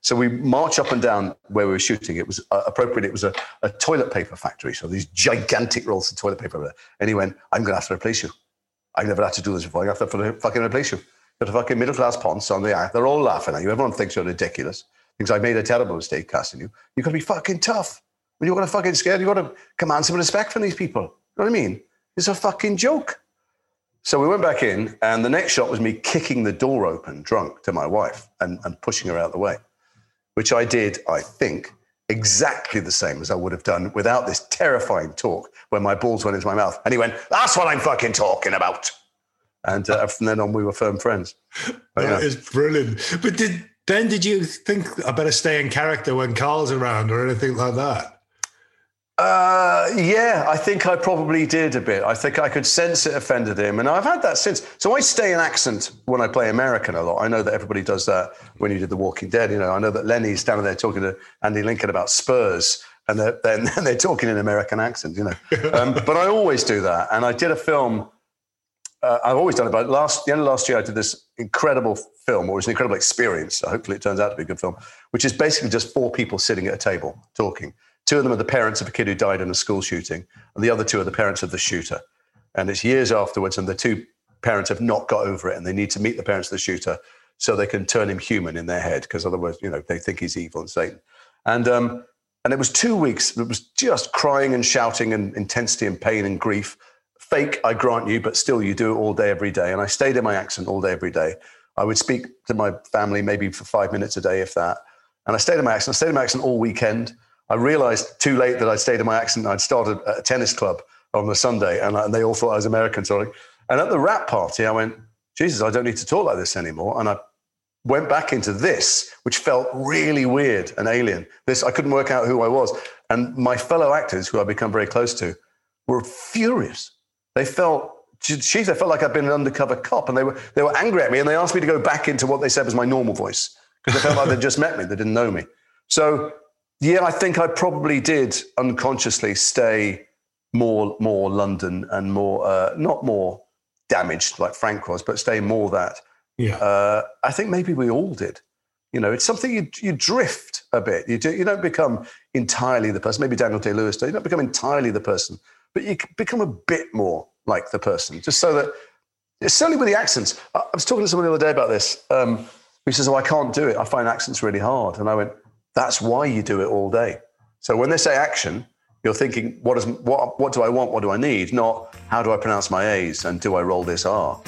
so we march up and down where we were shooting. It was uh, appropriate. It was a, a, toilet paper factory, so these gigantic rolls of toilet paper. There. And he went, "I'm going to have to replace you. I've never had to do this before. I have to fucking replace you. You're a fucking middle class ponce on the act. They're all laughing at you. Everyone thinks you're ridiculous. Thinks I made a terrible mistake casting you. You've got to be fucking tough. When you're going to fucking scared, you've got to command some respect from these people. You know what I mean? It's a fucking joke. So we went back in, and the next shot was me kicking the door open, drunk, to my wife and, and pushing her out the way, which I did, I think, exactly the same as I would have done without this terrifying talk when my balls went into my mouth. And he went, That's what I'm fucking talking about. And uh, from then on, we were firm friends. But, that yeah. is brilliant. But did then did you think I better stay in character when Karl's around or anything like that? Uh, yeah, I think I probably did a bit. I think I could sense it offended him, and I've had that since. So I stay in accent when I play American a lot. I know that everybody does that when you did The Walking Dead. You know, I know that Lennie's down there talking to Andy Lincoln about Spurs, and they're, [laughs] they're, they're talking in American accent. You know, [laughs] um, but I always do that. And I did a film. Uh, I've always done it. But last the end of last year, I did this incredible film, or it was an incredible experience. Hopefully, it turns out to be a good film, which is basically just four people sitting at a table talking Two of them are the parents of a kid who died in a school shooting, and the other two are the parents of the shooter. And it's years afterwards, and the two parents have not got over it, and they need to meet the parents of the shooter so they can turn him human in their head, because otherwise, you know, they think he's evil and Satan. And um, and it was two weeks. It was just crying and shouting and intensity and pain and grief. Fake, I grant you, but still, you do it all day, every day. And I stayed in my accent all day, every day. I would speak to my family maybe for five minutes a day, if that. And I stayed in my accent. I stayed in my accent all weekend. I realized too late that I'd stayed in my accent. I'd started a tennis club on the Sunday, and, and they all thought I was American. Sorry. And at the wrap party, I went, Jesus, I don't need to talk like this anymore. And I went back into this, which felt really weird and alien. This I couldn't work out who I was. And my fellow actors, who I've become very close to, were furious. They felt, geez, I felt like I'd been an undercover cop, and they were they were angry at me, and they asked me to go back into what they said was my normal voice because they felt like they'd just met me, they didn't know me. So yeah, I think I probably did unconsciously stay more more London and more uh, not more damaged like Frank was, but stay more that. Yeah. Uh, I think maybe we all did. You know, it's something you you drift a bit. You do, you don't become entirely the person. Maybe Daniel Day Lewis. You don't become entirely the person, but you become a bit more like the person, just so that. Certainly with the accents. I was talking to someone the other day about this. Um, who says, "Oh, I can't do it. I find accents really hard." And I went, that's why you do it all day. So when they say action, you're thinking, what, is, what, what do I want? What do I need? Not how do I pronounce my A's and do I roll this R?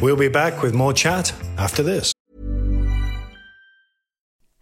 We'll be back with more chat after this.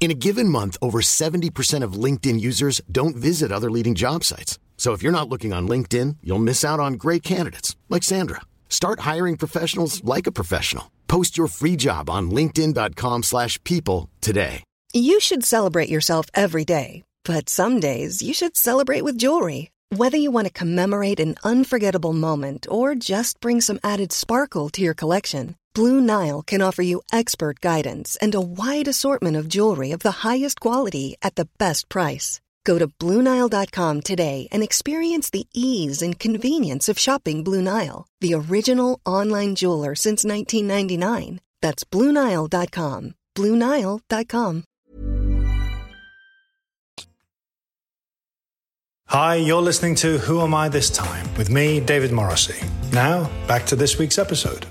In a given month, over 70% of LinkedIn users don't visit other leading job sites. So if you're not looking on LinkedIn, you'll miss out on great candidates like Sandra. Start hiring professionals like a professional. Post your free job on linkedin.com/people today. You should celebrate yourself every day, but some days you should celebrate with jewelry. Whether you want to commemorate an unforgettable moment or just bring some added sparkle to your collection, Blue Nile can offer you expert guidance and a wide assortment of jewelry of the highest quality at the best price. Go to BlueNile.com today and experience the ease and convenience of shopping Blue Nile, the original online jeweler since 1999. That's BlueNile.com. BlueNile.com. Hi, you're listening to Who Am I This Time with me, David Morrissey. Now, back to this week's episode.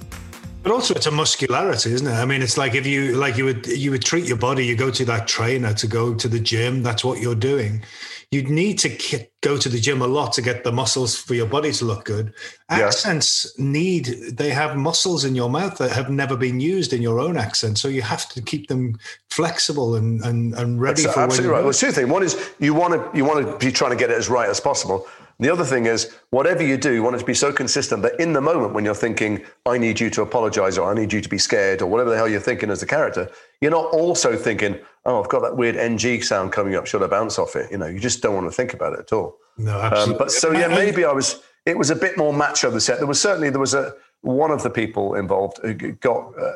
But also, it's a muscularity, isn't it? I mean, it's like if you like you would you would treat your body. You go to that trainer to go to the gym. That's what you're doing you'd need to go to the gym a lot to get the muscles for your body to look good. Accents yeah. need, they have muscles in your mouth that have never been used in your own accent. So you have to keep them flexible and, and, and ready That's for absolutely right. Well, two things. One is you want to, you want to be trying to get it as right as possible. The other thing is, whatever you do, you want it to be so consistent that in the moment when you're thinking, I need you to apologize or I need you to be scared or whatever the hell you're thinking as the character, you're not also thinking, oh, I've got that weird NG sound coming up. Should I bounce off it? You know, you just don't want to think about it at all. No, absolutely. Um, but so, yeah, maybe I was, it was a bit more macho, the set. There was certainly, there was a, one of the people involved who got, uh,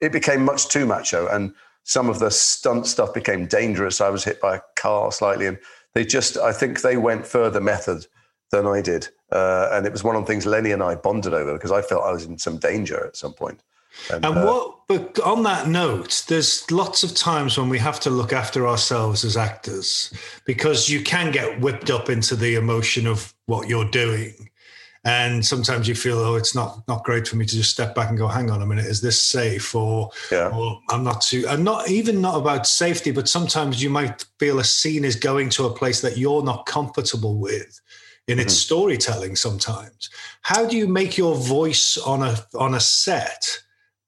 it became much too macho and some of the stunt stuff became dangerous. I was hit by a car slightly and they just, I think they went further method than I did. Uh, and it was one of the things Lennie and I bonded over because I felt I was in some danger at some point. And, and uh, what, but on that note, there's lots of times when we have to look after ourselves as actors because you can get whipped up into the emotion of what you're doing. And sometimes you feel, oh, it's not not great for me to just step back and go, hang on a minute, is this safe? Or, yeah. or I'm not too, and not even not about safety, but sometimes you might feel a scene is going to a place that you're not comfortable with in its mm-hmm. storytelling sometimes. How do you make your voice on a on a set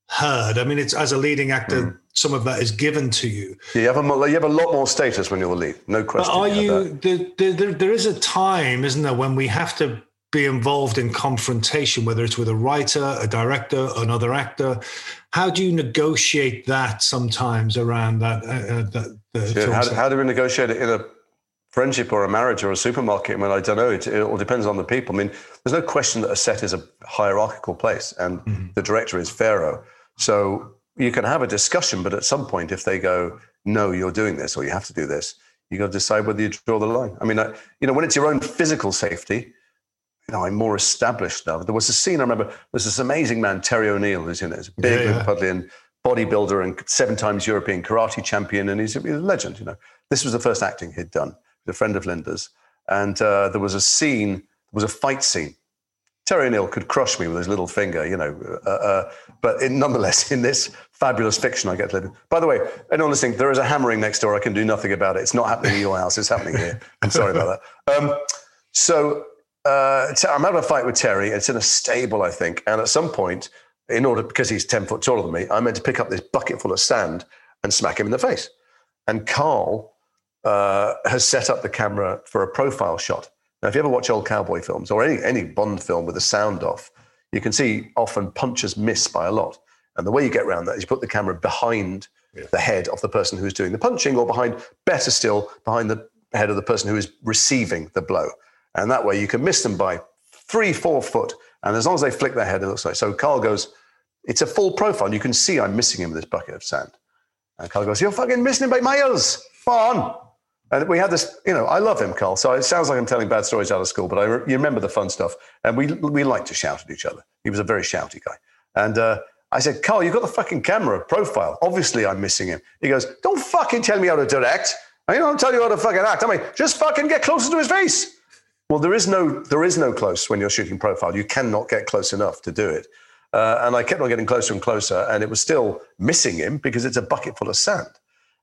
heard? I mean, it's as a leading actor, mm. some of that is given to you. Yeah, you have a you have a lot more status when you're the lead, no question. But are you? The, the, there, there is a time, isn't there, when we have to be involved in confrontation, whether it's with a writer, a director, another actor. How do you negotiate that sometimes around that? Uh, uh that how, how do we negotiate it in a friendship or a marriage or a supermarket. I mean, I don't know. It, it, all depends on the people. I mean, there's no question that a set is a hierarchical place and mm-hmm. the director is Pharaoh. So you can have a discussion, but at some point, if they go, no, you're doing this or you have to do this, you've got to decide whether you draw the line. I mean, I, you know, when it's your own physical safety, you know, I'm more established now. There was a scene I remember. There's this amazing man, Terry O'Neill, who's in it. He's a big, yeah, yeah. Pudlian bodybuilder and seven times European karate champion, and he's a, he's a legend. You know, this was the first acting he'd done a friend of Lynda's, and uh, there was a scene, there was a fight scene. Terry O'Neill could crush me with his little finger, you know, uh, uh, but in, nonetheless, [laughs] in this fabulous fiction I get to live in. By the way, anyone listening, there is a hammering next door. I can do nothing about it. It's not happening in your house. It's happening here. I'm sorry about that. Um, so uh, I'm having a fight with Terry. It's in a stable, I think. And at some point, in order, because he's 10 foot taller than me, I'm meant to pick up this bucket full of sand and smack him in the face. And Karl uh, has set up the camera for a profile shot. Now, if you ever watch old cowboy films or any, any Bond film with the sound off, you can see often punches miss by a lot. And the way you get around that is you put the camera behind yeah. the head of the person who's doing the punching, or behind, better still, behind the head of the person who is receiving the blow. And that way you can miss them by three, four foot. And as long as they flick their head, it looks like. So Karl goes, it's a full profile. You can see I'm missing him with this bucket of sand. And Karl goes, You're fucking missing him by miles. Come on. And we had this, you know, I love him, Karl. So it sounds like I'm telling bad stories out of school, but I re- you remember the fun stuff. And we we like to shout at each other. He was a very shouty guy. And uh, I said, Karl, you've got the fucking camera profile. Obviously, I'm missing him. He goes, Don't fucking tell me how to direct. I don't tell you how to fucking act. I mean, just fucking get closer to his face. Well, there is no there is no close when you're shooting profile. You cannot get close enough to do it. Uh, and I kept on getting closer and closer, and it was still missing him because it's a bucket full of sand.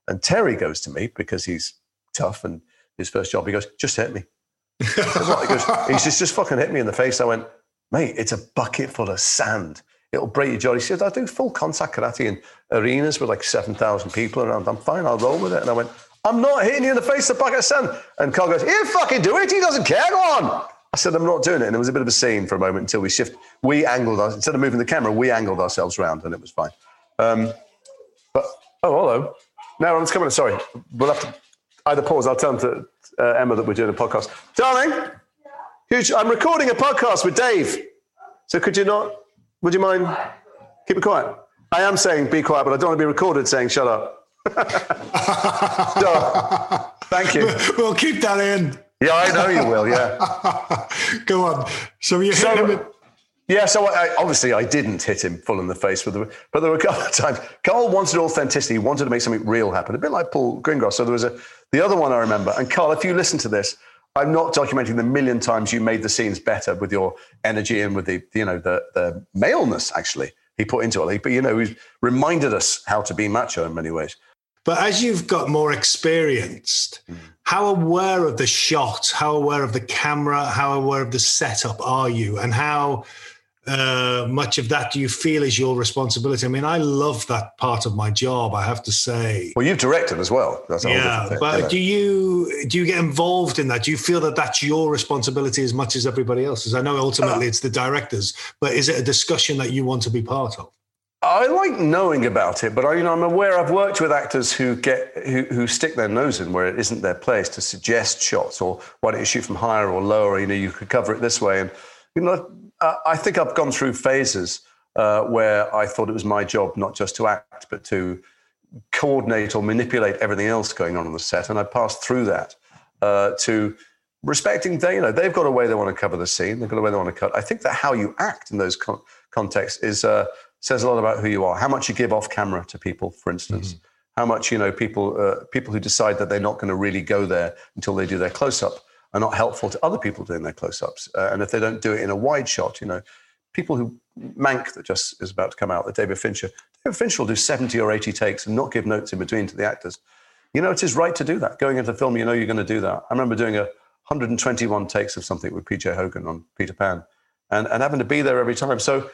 And Terry goes to me because he's tough and his first job. He goes, just hit me. [laughs] Said, he goes, he's just, just fucking hit me in the face. I went, mate, it's a bucket full of sand. It'll break your jaw. He said, I do full contact karate in arenas with like 7,000 people around. I'm fine. I'll roll with it. And I went, I'm not hitting you in the face with a bucket of sand. And Karl goes, he'll fucking do it. He doesn't care. Go on. I said, I'm not doing it. And there was a bit of a scene for a moment until we shift. We angled, us, instead of moving the camera, we angled ourselves around and it was fine. Um, but, oh, hello. Now, let's come on. Sorry. We'll have to either pause. I'll tell them to uh, Emma that we're doing a podcast. Darling, huge, I'm recording a podcast with Dave. So could you not, would you mind, keep it quiet? I am saying be quiet, but I don't want to be recorded saying shut up. [laughs] so, thank you. [laughs] We'll keep that in. Yeah, I know you will. Yeah. [laughs] Go on. So you so, hit him. Yeah, so I, obviously I didn't hit him full in the face, with the, but there were a couple of [laughs] times. Karl wanted authenticity. He wanted to make something real happen, a bit like Paul Greengrass. So there was a the other one I remember. And Karl, if you listen to this, I'm not documenting the million times you made the scenes better with your energy and with the you know the the maleness. Actually, he put into it. But you know, he reminded us how to be macho in many ways. But as you've got more experienced, mm. how aware of the shot, how aware of the camera, how aware of the setup are you, and how uh, much of that do you feel is your responsibility? I mean, I love that part of my job. I have to say. Well, you've directed as well. That's yeah, but do you do you get involved in that? Do you feel that that's your responsibility as much as everybody else's? I know ultimately uh, it's the directors, but is it a discussion that you want to be part of? I like knowing about it, but I, you know, I'm aware. I've worked with actors who get who, who stick their nose in where it isn't their place to suggest shots, or why don't you shoot from higher or lower? You know, you could cover it this way, and you know, uh, I think I've gone through phases uh, where I thought it was my job not just to act, but to coordinate or manipulate everything else going on on the set. And I passed through that uh, to respecting they, you know, they've got a way they want to cover the scene, they've got a way they want to cut. I think that how you act in those con- contexts is uh, says a lot about who you are. How much you give off camera to people, for instance. Mm-hmm. How much you know people uh, people who decide that they're not going to really go there until they do their close up are not helpful to other people doing their close-ups. Uh, and if they don't do it in a wide shot, you know, people who Mank that just is about to come out, the David Fincher, David Fincher will do 70 or 80 takes and not give notes in between to the actors. You know, it is right to do that. Going into the film, you know you're going to do that. I remember doing a 121 takes of something with PJ Hogan on Peter Pan and, and having to be there every time. So,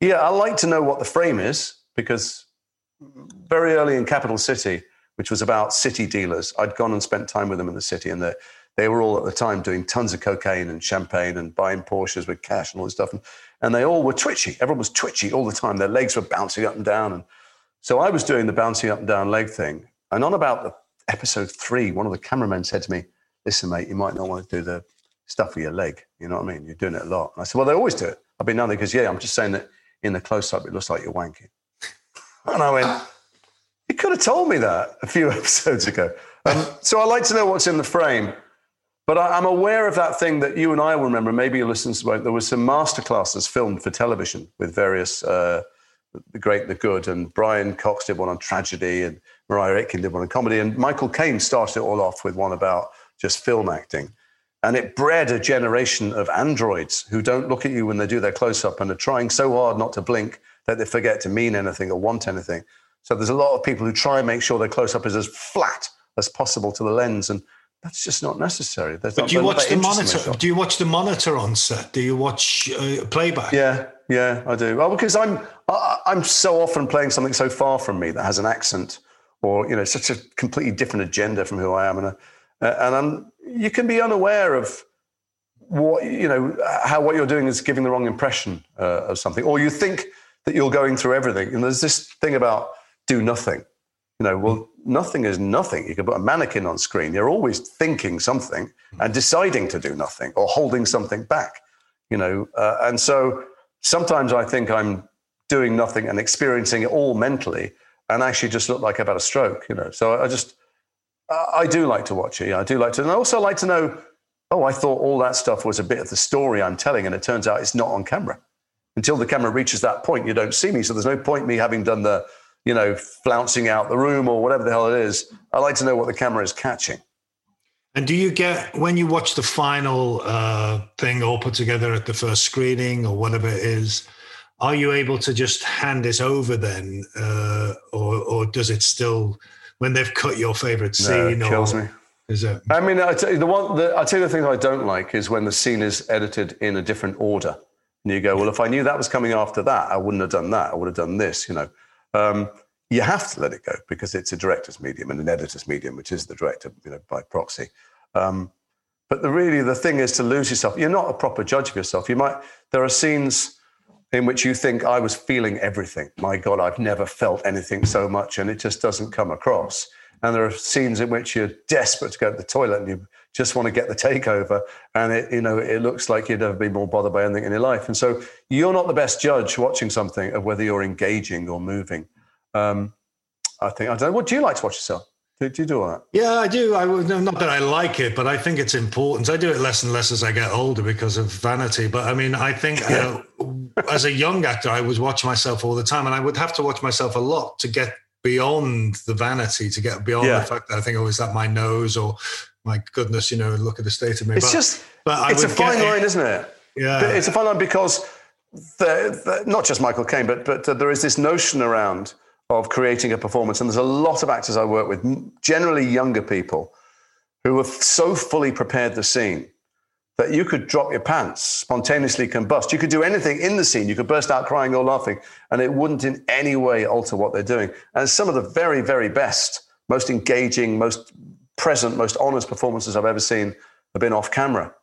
yeah, I like to know what the frame is because very early in Capital City, which was about city dealers, I'd gone and spent time with them in the city and the they were all at the time doing tons of cocaine and champagne and buying Porsches with cash and all this stuff. And, and they all were twitchy. Everyone was twitchy all the time. Their legs were bouncing up and down. And so I was doing the bouncing up and down leg thing. And on about the episode three, one of the cameramen said to me, listen, mate, you might not want to do the stuff with your leg. You know what I mean? You're doing it a lot. And I said, well, they always do it. I've been down there because, yeah, I'm just saying that in the close up, it looks like you're wanking. [laughs] and I went, you could have told me that a few [laughs] episodes ago. Um, so I like to know what's in the frame. But I, am aware of that thing that you and I will remember. Maybe your listeners won't. There was some masterclasses filmed for television with various uh, the great, the good, and Brian Cox did one on tragedy, and Maria Aitken did one on comedy, and Michael Caine started it all off with one about just film acting. And it bred a generation of androids who don't look at you when they do their close up and are trying so hard not to blink that they forget to mean anything or want anything. So there's a lot of people who try and make sure their close up is as flat as possible to the lens. And that's just not necessary. There's but not, do you watch the monitor? Do you watch the monitor on set? Do you watch uh, playback? Yeah, yeah, I do. Well, because I'm I, I'm so often playing something so far from me that has an accent or you know such a completely different agenda from who I am, and uh, and I'm, you can be unaware of what you know how what you're doing is giving the wrong impression uh, of something, or you think that you're going through everything. And there's this thing about do nothing. You know, well, nothing is nothing. You can put a mannequin on screen. You're always thinking something and deciding to do nothing or holding something back. You know, uh, and so sometimes I think I'm doing nothing and experiencing it all mentally, and actually just look like I've had a stroke. You know, so I just I do like to watch it. I do like to, and I also like to know. Oh, I thought all that stuff was a bit of the story I'm telling, and it turns out it's not on camera. Until the camera reaches that point, you don't see me. So there's no point me having done the you know, flouncing out the room or whatever the hell it is. I like to know what the camera is catching. And do you get when you watch the final uh, thing all put together at the first screening or whatever it is? Are you able to just hand it over then, uh, or or does it still when they've cut your favorite scene? No, it kills or, me. Is it? I mean, I tell you, the one. The, I tell you the thing I don't like is when the scene is edited in a different order, and you go, "Well, if I knew that was coming after that, I wouldn't have done that. I would have done this." You know. Um, you have to let it go because it's a director's medium and an editor's medium, which is the director, you know, by proxy. Um, but the, really, the thing is to lose yourself. You're not a proper judge of yourself. You might. There are scenes in which you think I was feeling everything. My God, I've never felt anything so much, and it just doesn't come across. And there are scenes in which you're desperate to go to the toilet and you just want to get the takeover, and it, you know, it looks like you'd never been more bothered by anything in your life. And so you're not the best judge watching something of whether you're engaging or moving. Um, I think I don't. What do you like to watch yourself? Do, do you do all that? Yeah, I do. I not that I like it, but I think it's important. I do it less and less as I get older because of vanity. But I mean, I think yeah. uh, [laughs] as a young actor, I was watching myself all the time, and I would have to watch myself a lot to get beyond the vanity, to get beyond yeah. the fact that I think, oh, is that my nose or my goodness, you know, look at the state of me. It's but, just, but it's a fine line, isn't it? Yeah, it's a fine line because the, the, not just Michael Caine, but but uh, there is this notion around of creating a performance, and there's a lot of actors I work with, generally younger people, who have so fully prepared the scene that you could drop your pants, spontaneously combust. You could do anything in the scene. You could burst out crying or laughing, and it wouldn't in any way alter what they're doing. And some of the very, very best, most engaging, most present, most honest performances I've ever seen have been off camera.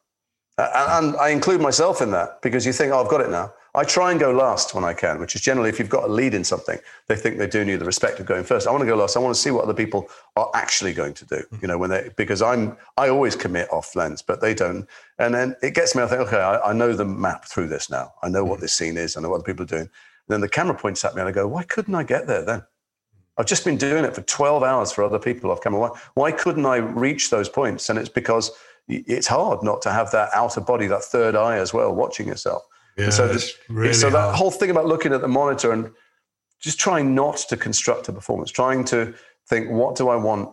Uh, and, and I include myself in that because you think, oh, I've got it now. I try and go last when I can, which is generally if you've got a lead in something, they think they do need the respect of going first. I want to go last. I want to see what other people are actually going to do. Mm-hmm. You know, when they because I'm I always commit off lens, but they don't. And then it gets me. I think, okay, I, I know the map through this now. I know what mm-hmm. this scene is. I know what the people are doing. And then the camera points at me, and I go, why couldn't I get there then? I've just been doing it for 12 hours for other people off camera. Why, why couldn't I reach those points? And it's because it's hard not to have that outer body, that third eye as well, watching yourself. Yeah, so, this, really so that whole thing about looking at the monitor and just trying not to construct a performance, trying to think, what do I want?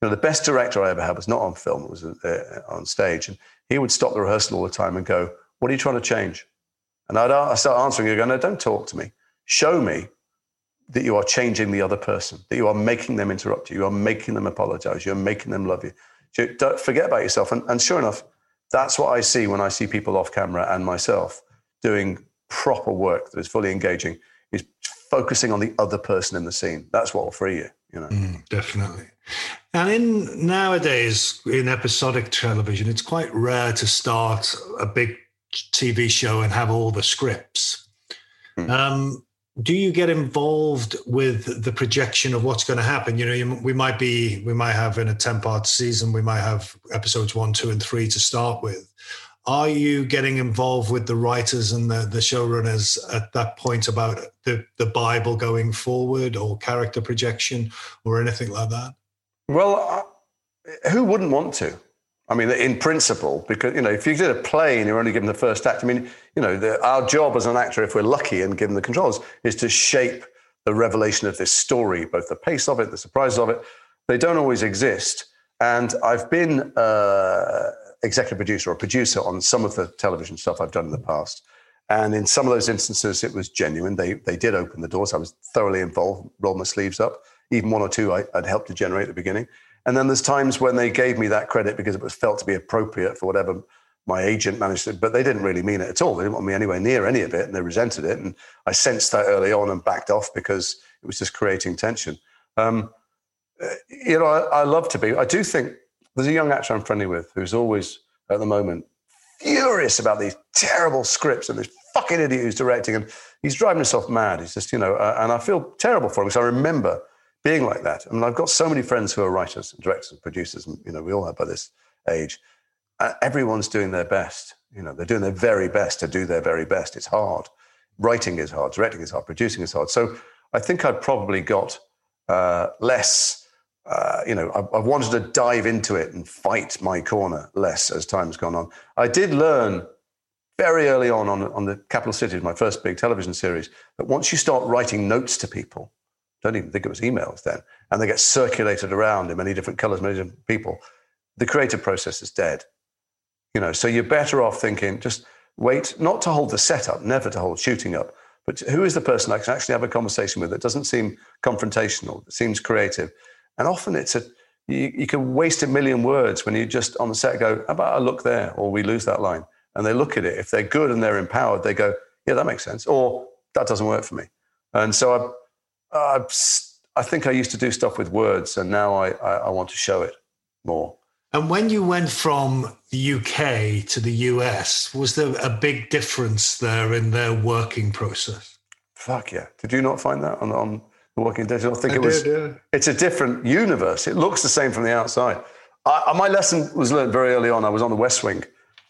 You know, the best director I ever had was not on film; it was uh, on stage, and he would stop the rehearsal all the time and go, "What are you trying to change?" And I'd, I'd start answering. You go, "No, don't talk to me. Show me that you are changing the other person, that you are making them interrupt you, you are making them apologize, you're making them love you. So don't forget about yourself." And, and sure enough, that's what I see when I see people off camera and myself doing proper work that is fully engaging is focusing on the other person in the scene. That's what will free you, you know. Mm, definitely. And in nowadays in episodic television, it's quite rare to start a big TV show and have all the scripts. Mm. Um, do you get involved with the projection of what's going to happen? You know, you, we might be, we might have in a 10 part season, we might have episodes one, two, and three to start with are you getting involved with the writers and the, the showrunners at that point about the, the Bible going forward or character projection or anything like that? Well, who wouldn't want to? I mean, in principle, because, you know, if you did a play and you're only given the first act, I mean, you know, the, our job as an actor, if we're lucky and given the controls, is to shape the revelation of this story, both the pace of it, the surprise of it. They don't always exist. And I've been uh, executive producer or producer on some of the television stuff I've done in the past. And in some of those instances, it was genuine. They, they did open the doors. I was thoroughly involved, rolled my sleeves up. Even one or two I, would helped to generate at the beginning. And then there's times when they gave me that credit because it was felt to be appropriate for whatever my agent managed to, but they didn't really mean it at all. They didn't want me anywhere near any of it and they resented it. And I sensed that early on and backed off because it was just creating tension. Um, you know, I, I love to be, I do think there's a young actor I'm friendly with who's always, at the moment, furious about these terrible scripts and this fucking idiot who's directing, and he's driving himself mad. He's just, you know, uh, and I feel terrible for him because I remember being like that. I mean, I've got so many friends who are writers and directors and producers, and, you know, we all have by this age. Uh, everyone's doing their best. You know, they're doing their very best to do their very best. It's hard. Writing is hard, directing is hard, producing is hard. So I think I've probably got uh, less uh, you know, I, have wanted to dive into it and fight my corner less as time's gone on. I did learn very early on, on on the Capital Cities, my first big television series, that once you start writing notes to people, don't even think it was emails then, and they get circulated around in many different colors, many different people, the creative process is dead. You know, so you're better off thinking just wait, not to hold the setup, never to hold shooting up, but who is the person I can actually have a conversation with that doesn't seem confrontational, that seems creative, and often it's a, you, you can waste a million words when you just on the set go, how about I look there? Or we lose that line. And they look at it. If they're good and they're empowered, they go, yeah, that makes sense. Or that doesn't work for me. And so I, I, I think I used to do stuff with words and now I, I, I want to show it more. And when you went from the UK to the US, was there a big difference there in their working process? Fuck yeah. Did you not find that on, on the Walking Dead. I think I it was. Yeah. It's a different universe. It looks the same from the outside. I, my lesson was learned very early on. I was on the West Wing.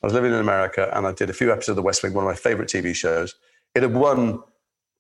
I was living in America, and I did a few episodes of the West Wing, one of my favorite TV shows. It had won.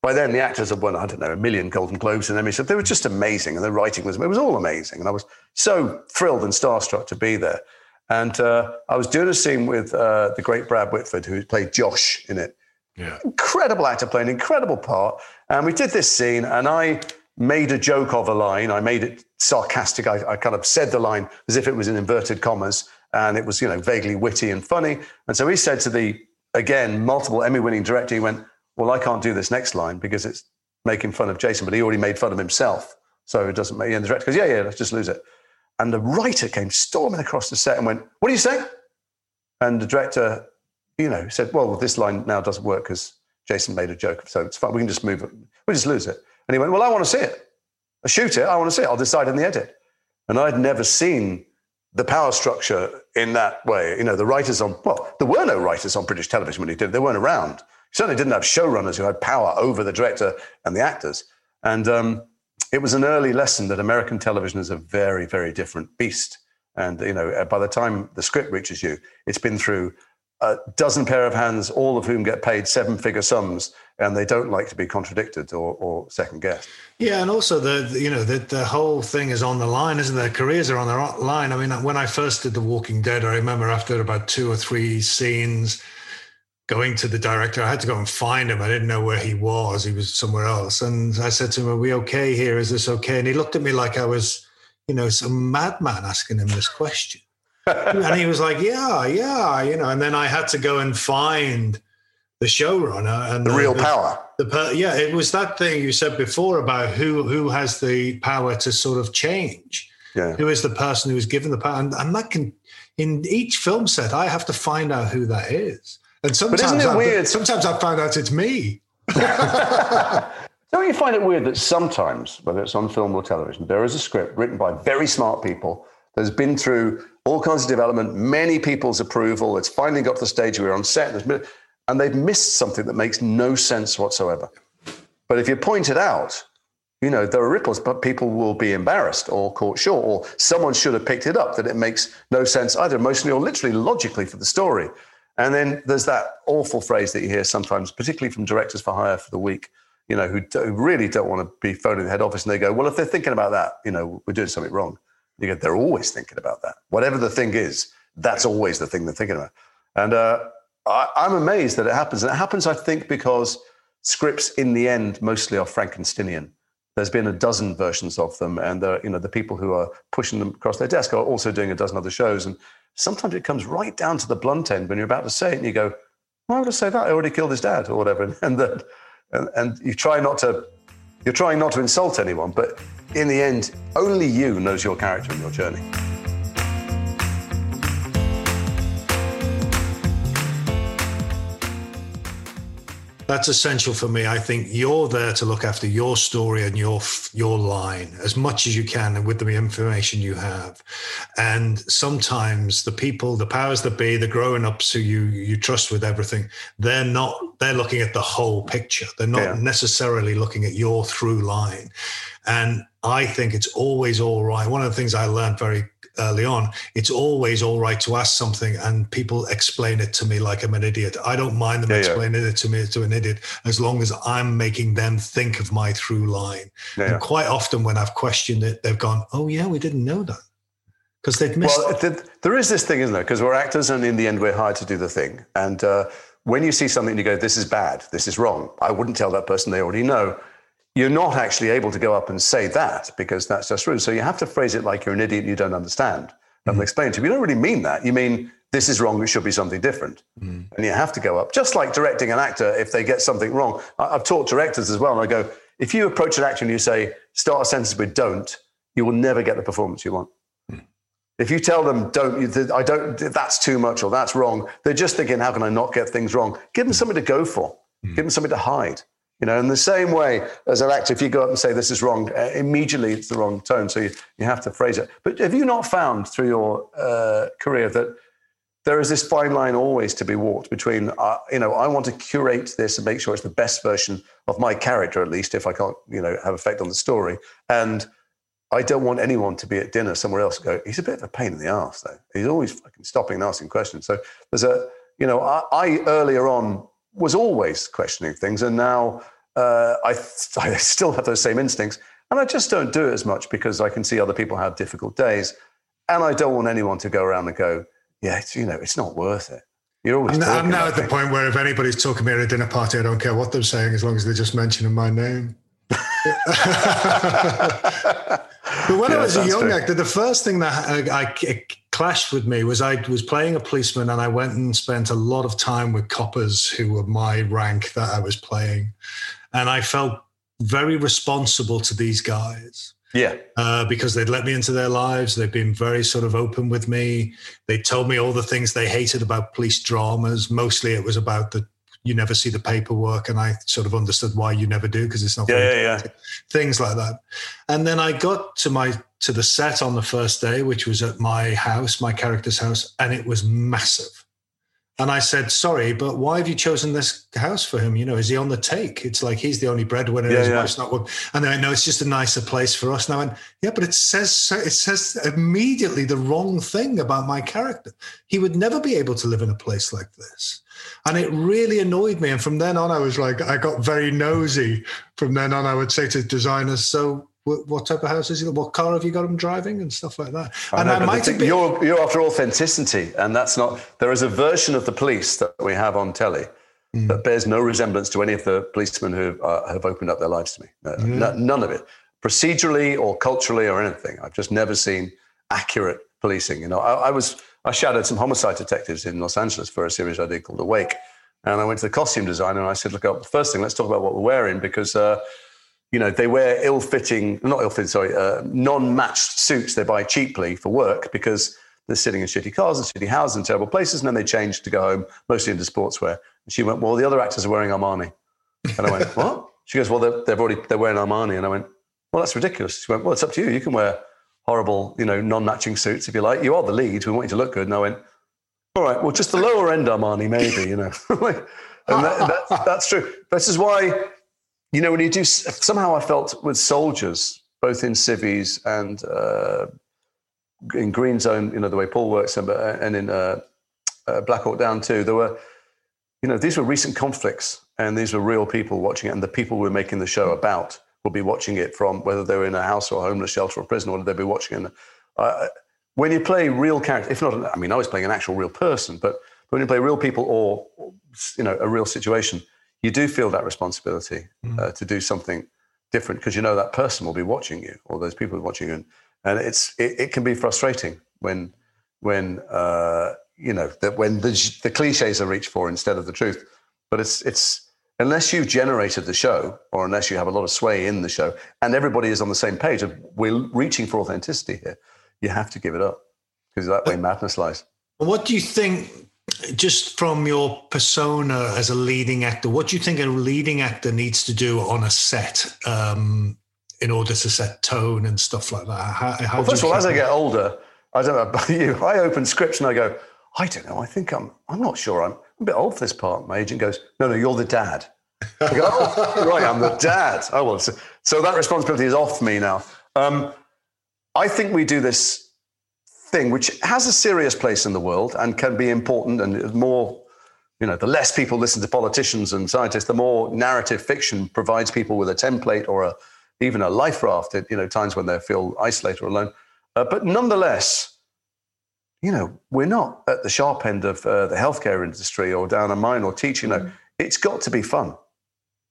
By then, the actors had won, I don't know, a million Golden Globes and Emmys. So they were just amazing, and the writing was, it was all amazing. And I was so thrilled and starstruck to be there. And uh, I was doing a scene with uh, the great Brad Whitford, who played Josh in it. Yeah. Incredible actor, playing an incredible part. And we did this scene, and I made a joke of a line. I made it sarcastic. I, I, kind of said the line as if it was in inverted commas, and it was, you know, vaguely witty and funny. And so he said to the again, multiple Emmy winning director, he went, Well, I can't do this next line because it's making fun of Jason, but he already made fun of himself. So it doesn't make, and the director goes, Yeah, yeah, let's just lose it. And the writer came storming across the set and went, What are you saying? And the director, you know, said, Well, this line now doesn't work because Jason made a joke. So it's fine. We can just move it. We just lose it. And he went, Well, I want to see it. I shoot it. I want to see it. I'll decide in the edit. And I'd never seen the power structure in that way. You know, the writers on, well, there were no writers on British television when he did. They weren't around. Certainly didn't have showrunners who had power over the director and the actors. And um, it was an early lesson that American television is a very, very different beast. And, you know, by the time the script reaches you, it's been through a dozen pair of hands, all of whom get paid seven figure sums, and they don't like to be contradicted or, or second guessed. Yeah, and also the, you know the, the whole thing is on the line, isn't Their careers are on the line. I mean, when I first did The Walking Dead, I remember after about two or three scenes, going to the director, I had to go and find him. I didn't know where he was; he was somewhere else. And I said to him, "Are we okay here? Is this okay?" And he looked at me like I was, you know, some madman asking him this question and he was like, "Yeah, yeah," you know. And then I had to go and find the showrunner and the, the real the, power. The yeah, it was that thing you said before about who who has the power to sort of change. Yeah. Who is the person who is given the power? And, and that can in each film set, I have to find out who that is. And sometimes, but isn't it weird? Sometimes I find out it's me. [laughs] Don't you find it weird that sometimes, whether it's on film or television, there is a script written by very smart people that's been through all kinds of development, many people's approval. It's finally got to the stage where we're on set, and they've missed something that makes no sense whatsoever. But if you point it out, you know, there are ripples, but people will be embarrassed or caught short, or someone should have picked it up that it makes no sense either emotionally or literally logically for the story. And then there's that awful phrase that you hear sometimes, particularly from directors for hire for the week, you know, who, do, who really don't want to be phoning the head office and they go, well, if they're thinking about that, you know, we're doing something wrong. You get, they're always thinking about that. Whatever the thing is, that's always the thing they're thinking about. And uh, I, I'm amazed that it happens. And it happens, I think, because scripts in the end mostly are Frankensteinian. There's been a dozen versions of them, and the, you know the people who are pushing them across their desk are also doing a dozen other shows. And sometimes it comes right down to the blunt end when you're about to say it, and you go, "Why would I say that? I already killed his dad, or whatever." [laughs] And the, and, and you try not to you're trying not to insult anyone, but in the end, only you knows your character and your journey. That's essential for me. I think you're there to look after your story and your your line as much as you can, and with the information you have. And sometimes the people, the powers that be, the growing ups who you you trust with everything, they're not. They're looking at the whole picture. They're not yeah. necessarily looking at your through line. And I think it's always all right. One of the things I learned very early on, it's always all right to ask something and people explain it to me like I'm an idiot. I don't mind them yeah, explaining yeah. it to me to an idiot as long as I'm making them think of my through line. Yeah, and quite often when I've questioned it, they've gone, "Oh yeah, we didn't know that." Because they've missed. Well, there is this thing, isn't there? Because we're actors, and in the end, we're hired to do the thing. And uh, when you see something, and you go, "This is bad. This is wrong." I wouldn't tell that person; they already know you're not actually able to go up and say that because that's just rude. So you have to phrase it like you're an idiot and you don't understand. And mm-hmm. explain to you. You don't really mean that. You mean this is wrong. It should be something different. Mm. And you have to go up. Just like directing an actor, if they get something wrong, I've taught directors as well. And I go, if you approach an actor and you say, start a sentence with don't, you will never get the performance you want. Mm. If you tell them, don't, I don't, that's too much or that's wrong, they're just thinking, how can I not get things wrong? Give them something to go for. Mm. Give them something to hide. You know, in the same way as an actor, if you go up and say this is wrong, uh, immediately it's the wrong tone. So you, you have to phrase it. But have you not found through your uh, career that there is this fine line always to be walked between, uh, you know, I want to curate this and make sure it's the best version of my character, at least if I can't, you know, have effect on the story. And I don't want anyone to be at dinner somewhere else go, he's a bit of a pain in the ass, though. He's always fucking stopping and asking questions. So there's a, you know, I, I earlier on was always questioning things, and now uh, I, [laughs] I still have those same instincts, and I just don't do it as much because I can see other people have difficult days, and I don't want anyone to go around and go, yeah, it's, you know, it's not worth it. You're always. I'm, I'm now at the point where if anybody's talking me at a dinner party, I don't care what they're saying as long as they're just mentioning my name. [laughs] but when yeah, I was a young true. actor, the first thing that I, I clashed with me was I was playing a policeman and I went and spent a lot of time with coppers who were my rank that I was playing. And I felt very responsible to these guys. Yeah. Uh, because they'd let me into their lives. They've been very sort of open with me. They told me all the things they hated about police dramas. Mostly it was about the you never see the paperwork. And I sort of understood why you never do because it's not yeah, yeah, yeah. things like that. And then I got to my to the set on the first day, which was at my house, my character's house, and it was massive. And I said, sorry, but why have you chosen this house for him? You know, is he on the take? It's like he's the only breadwinner. Yeah, his yeah. wife's not one. And I know it's just a nicer place for us. now. And yeah, but it says it says immediately the wrong thing about my character. He would never be able to live in a place like this. And it really annoyed me. And from then on, I was like, I got very nosy. From then on, I would say to designers, so what type of house is it? What car have you got him driving and stuff like that? I and know, I might thing, have been, you're, you're after authenticity, and that's not. There is a version of the police that we have on telly mm. that bears no resemblance to any of the policemen who uh, have opened up their lives to me. No, no, none of it, procedurally or culturally or anything. I've just never seen accurate policing. You know, I, I was I shadowed some homicide detectives in Los Angeles for a series I did called Awake, and I went to the costume designer and I said, "Look, up first thing, let's talk about what we're wearing because." Uh, you know, they wear ill-fitting, not ill-fitting, sorry, uh, non-matched suits they buy cheaply for work because they're sitting in shitty cars and shitty houses in terrible places, and then they change to go home, mostly into sportswear. And she went, "Well, the other actors are wearing Armani," and I went, [laughs] "What?" She goes, "Well, they're, they've already they're wearing Armani," and I went, "Well, that's ridiculous." She went, "Well, it's up to you. You can wear horrible, you know, non-matching suits if you like. You are the lead. We want you to look good." And I went, "All right, well, just the lower end Armani, maybe, you know." [laughs] and that, that's, that's true. This is why you know, when you do, somehow I felt with soldiers, both in Civvies and uh, in Green Zone, you know, the way Paul works, and, and in uh, uh, Black Hawk Down too, there were, you know, these were recent conflicts and these were real people watching it. And the people we were making the show about will be watching it from whether they were in a house or a homeless shelter or prison, or they'd be watching it. Uh, when you play real characters, if not, I mean, I was playing an actual real person, but when you play real people or, you know, a real situation, you do feel that responsibility mm. uh, to do something different because you know that person will be watching you or those people are watching you and, and it's it, it, can be frustrating when when uh, you know that when the, the cliches are reached for instead of the truth but it's it's unless you've generated the show or unless you have a lot of sway in the show and everybody is on the same page of we're reaching for authenticity here you have to give it up because that way madness lies what do you think just from your persona as a leading actor, what do you think a leading actor needs to do on a set um, in order to set tone and stuff like that? How, how well, first of all, as I get older, I don't know about [laughs] you. I open scripts and I go, I don't know. I think I'm. I'm not sure. I'm a bit old for this part. My agent goes, No, no, you're the dad. I go, oh, right, I'm the dad. Oh well, so, so that responsibility is off me now. Um, I think we do this thing, which has a serious place in the world and can be important and more, you know, the less people listen to politicians and scientists, the more narrative fiction provides people with a template or a, even a life raft at, you know, times when they feel isolated or alone. Uh, but nonetheless, you know, we're not at the sharp end of uh, the healthcare industry or down a mine or teaching. You know, it's got to be fun.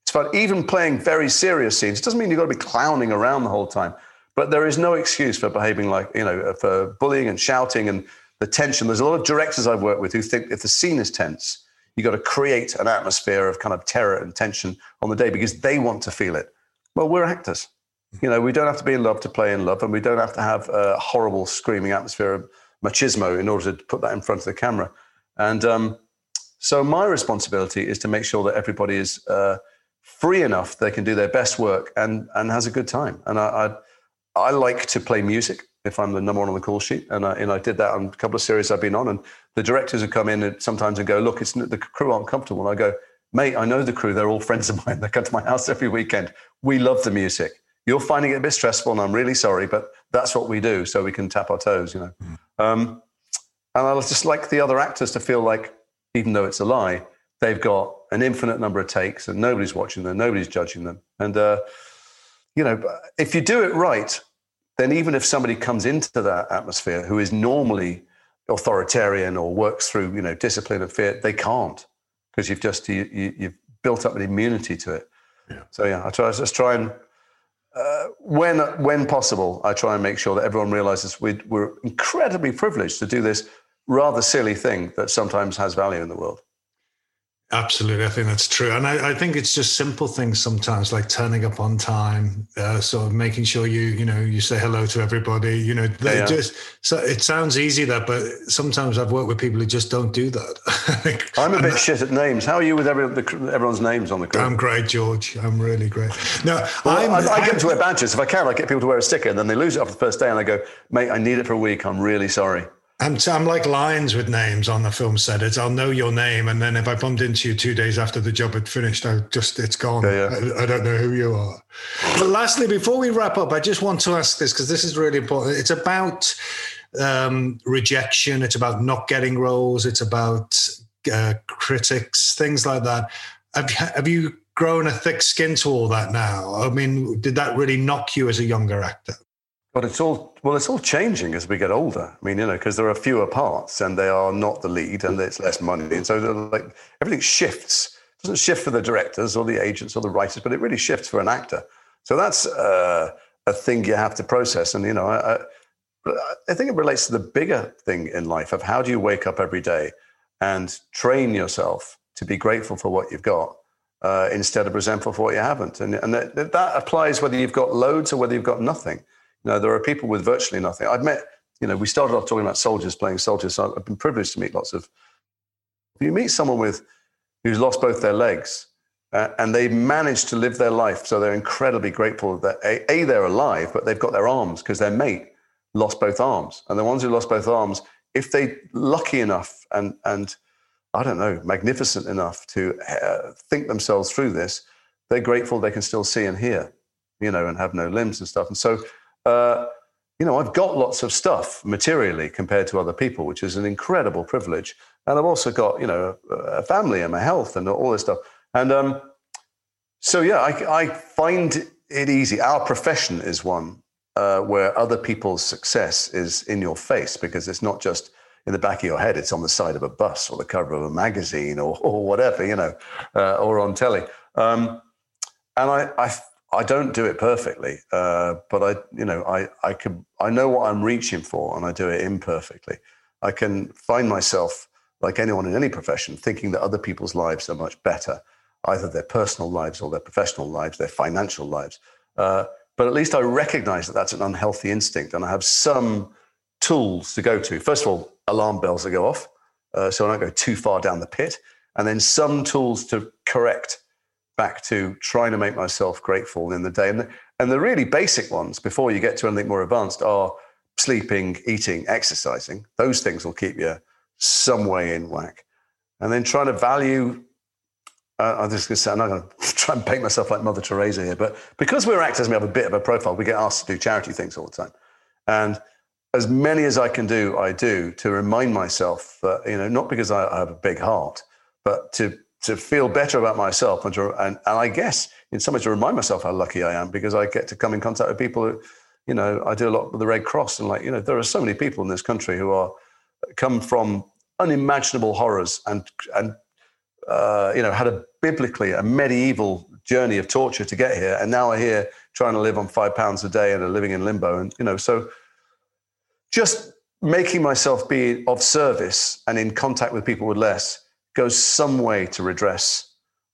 It's fun. Even playing very serious scenes. It doesn't mean you've got to be clowning around the whole time. But there is no excuse for behaving like, you know, for bullying and shouting and the tension. There's a lot of directors I've worked with who think if the scene is tense, you've got to create an atmosphere of kind of terror and tension on the day because they want to feel it. Well, we're actors. You know, we don't have to be in love to play in love, and we don't have to have a horrible screaming atmosphere of machismo in order to put that in front of the camera. And um, so my responsibility is to make sure that everybody is uh, free enough they can do their best work and and has a good time. And I, I I like to play music if I'm the number one on the call sheet, and I, and I did that on a couple of series I've been on. And the directors would come in and sometimes and go, "Look, it's the crew aren't comfortable." And I go, "Mate, I know the crew. They're all friends of mine. They come to my house every weekend. We love the music. You're finding it a bit stressful, and I'm really sorry, but that's what we do, so we can tap our toes, you know." Mm. Um, and I just like the other actors to feel like, even though it's a lie, they've got an infinite number of takes, and nobody's watching them, nobody's judging them, and. Uh, you know, if you do it right, then even if somebody comes into that atmosphere who is normally authoritarian or works through you know discipline and fear, they can't because you've just you, you, have built up an immunity to it. Yeah. So yeah, I try I just try and uh, when when possible, I try and make sure that everyone realizes we, we're incredibly privileged to do this rather silly thing that sometimes has value in the world. Absolutely, I think that's true, and I, I, think it's just simple things sometimes, like turning up on time, uh, sort of making sure you, you know, you say hello to everybody. You know, they yeah. just so it sounds easy that, but sometimes I've worked with people who just don't do that. [laughs] I'm a bit that, shit at names. How are you with every, the, everyone's names on the crew? I'm great, George. I'm really great. No, well, i I, get them to wear badges if I can. I get people to wear a sticker, and then they lose it after the first day, and I go, mate, I need it for a week. I'm really sorry. I'm, I'm like lions with names on the film set. It's I'll know your name, and then if I bumped into you two days after the job had finished, I just it's gone. Yeah, yeah. I, I, don't know who you are. But lastly, before we wrap up, I just want to ask this because this is really important. It's about um, rejection. It's about not getting roles. It's about uh, critics, things like that. Have, have you grown a thick skin to all that now? I mean, did that really knock you as a younger actor? But it's all well, it's all changing as we get older. I mean, you know, because there are fewer parts and they are not the lead and it's less money, and so like everything shifts. It doesn't shift for the directors or the agents or the writers, but it really shifts for an actor. So that's uh, a thing you have to process. And you know, I, I, think it relates to the bigger thing in life of how do you wake up every day and train yourself to be grateful for what you've got uh, instead of resentful for what you haven't. And, and that, that applies whether you've got loads or whether you've got nothing. You know, there are people with virtually nothing. I've met, you know, we started off talking about soldiers playing soldiers. So I've been privileged to meet lots of. You meet someone with who's lost both their legs uh, and they managed to live their life, so they're incredibly grateful that a, a they're alive, but they've got their arms because their mate lost both arms. And the ones who lost both arms, if they lucky enough and and I don't know, magnificent enough to uh, think themselves through this, they're grateful they can still see and hear, you know, and have no limbs and stuff. And so uh, you know, I've got lots of stuff materially compared to other people, which is an incredible privilege. And I've also got, you know, a family and my health and all this stuff. And um, so, yeah, I, I, find it easy. Our profession is one uh, where other people's success is in your face because it's not just in the back of your head, it's on the side of a bus or the cover of a magazine or, or whatever, you know, uh, or on telly. Um, and I, I I don't do it perfectly, uh, but I, you know, I, I can, I know what I'm reaching for, and I do it imperfectly. I can find myself, like anyone in any profession, thinking that other people's lives are much better, either their personal lives or their professional lives, their financial lives. Uh, but at least I recognize that that's an unhealthy instinct, and I have some tools to go to. First of all, alarm bells that go off, uh, so I don't go too far down the pit, and then some tools to correct back to trying to make myself grateful in the day. And the, and the really basic ones, before you get to anything more advanced, are sleeping, eating, exercising. Those things will keep you some way in whack. And then trying to value. Uh, I'm just going to say, I'm not going [laughs] to try and paint myself like Mother Teresa here, but because we're actors and we have a bit of a profile, we get asked to do charity things all the time. And as many as I can do, I do to remind myself that, you know, not because I, I have a big heart, but to to feel better about myself and, to, and, and I guess in some ways to remind myself how lucky I am because I get to come in contact with people who, you know, I do a lot with the Red Cross and like, you know, there are so many people in this country who are come from unimaginable horrors and, and, uh, you know, had a biblically a medieval journey of torture to get here. And now are here trying to live on five pounds a day and are living in limbo. And, you know, so just making myself be of service and in contact with people with less goes some way to redress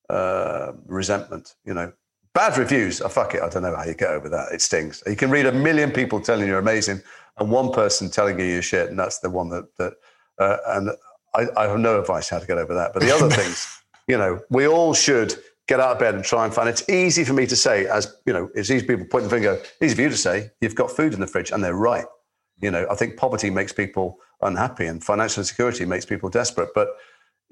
uh, resentment. You know, bad reviews. Oh, fuck it. I don't know how you get over that. It stings. You can read a million people telling you're amazing, and one person telling you you're shit, and that's the one that that. Uh, and I, I, have no advice how to get over that. But the other [laughs] things, you know, we all should get out of bed and try and find. It's easy for me to say, as you know, it's easy people point the finger. Easy for you to say, you've got food in the fridge, and they're right. You know, I think poverty makes people unhappy, and financial insecurity makes people desperate. But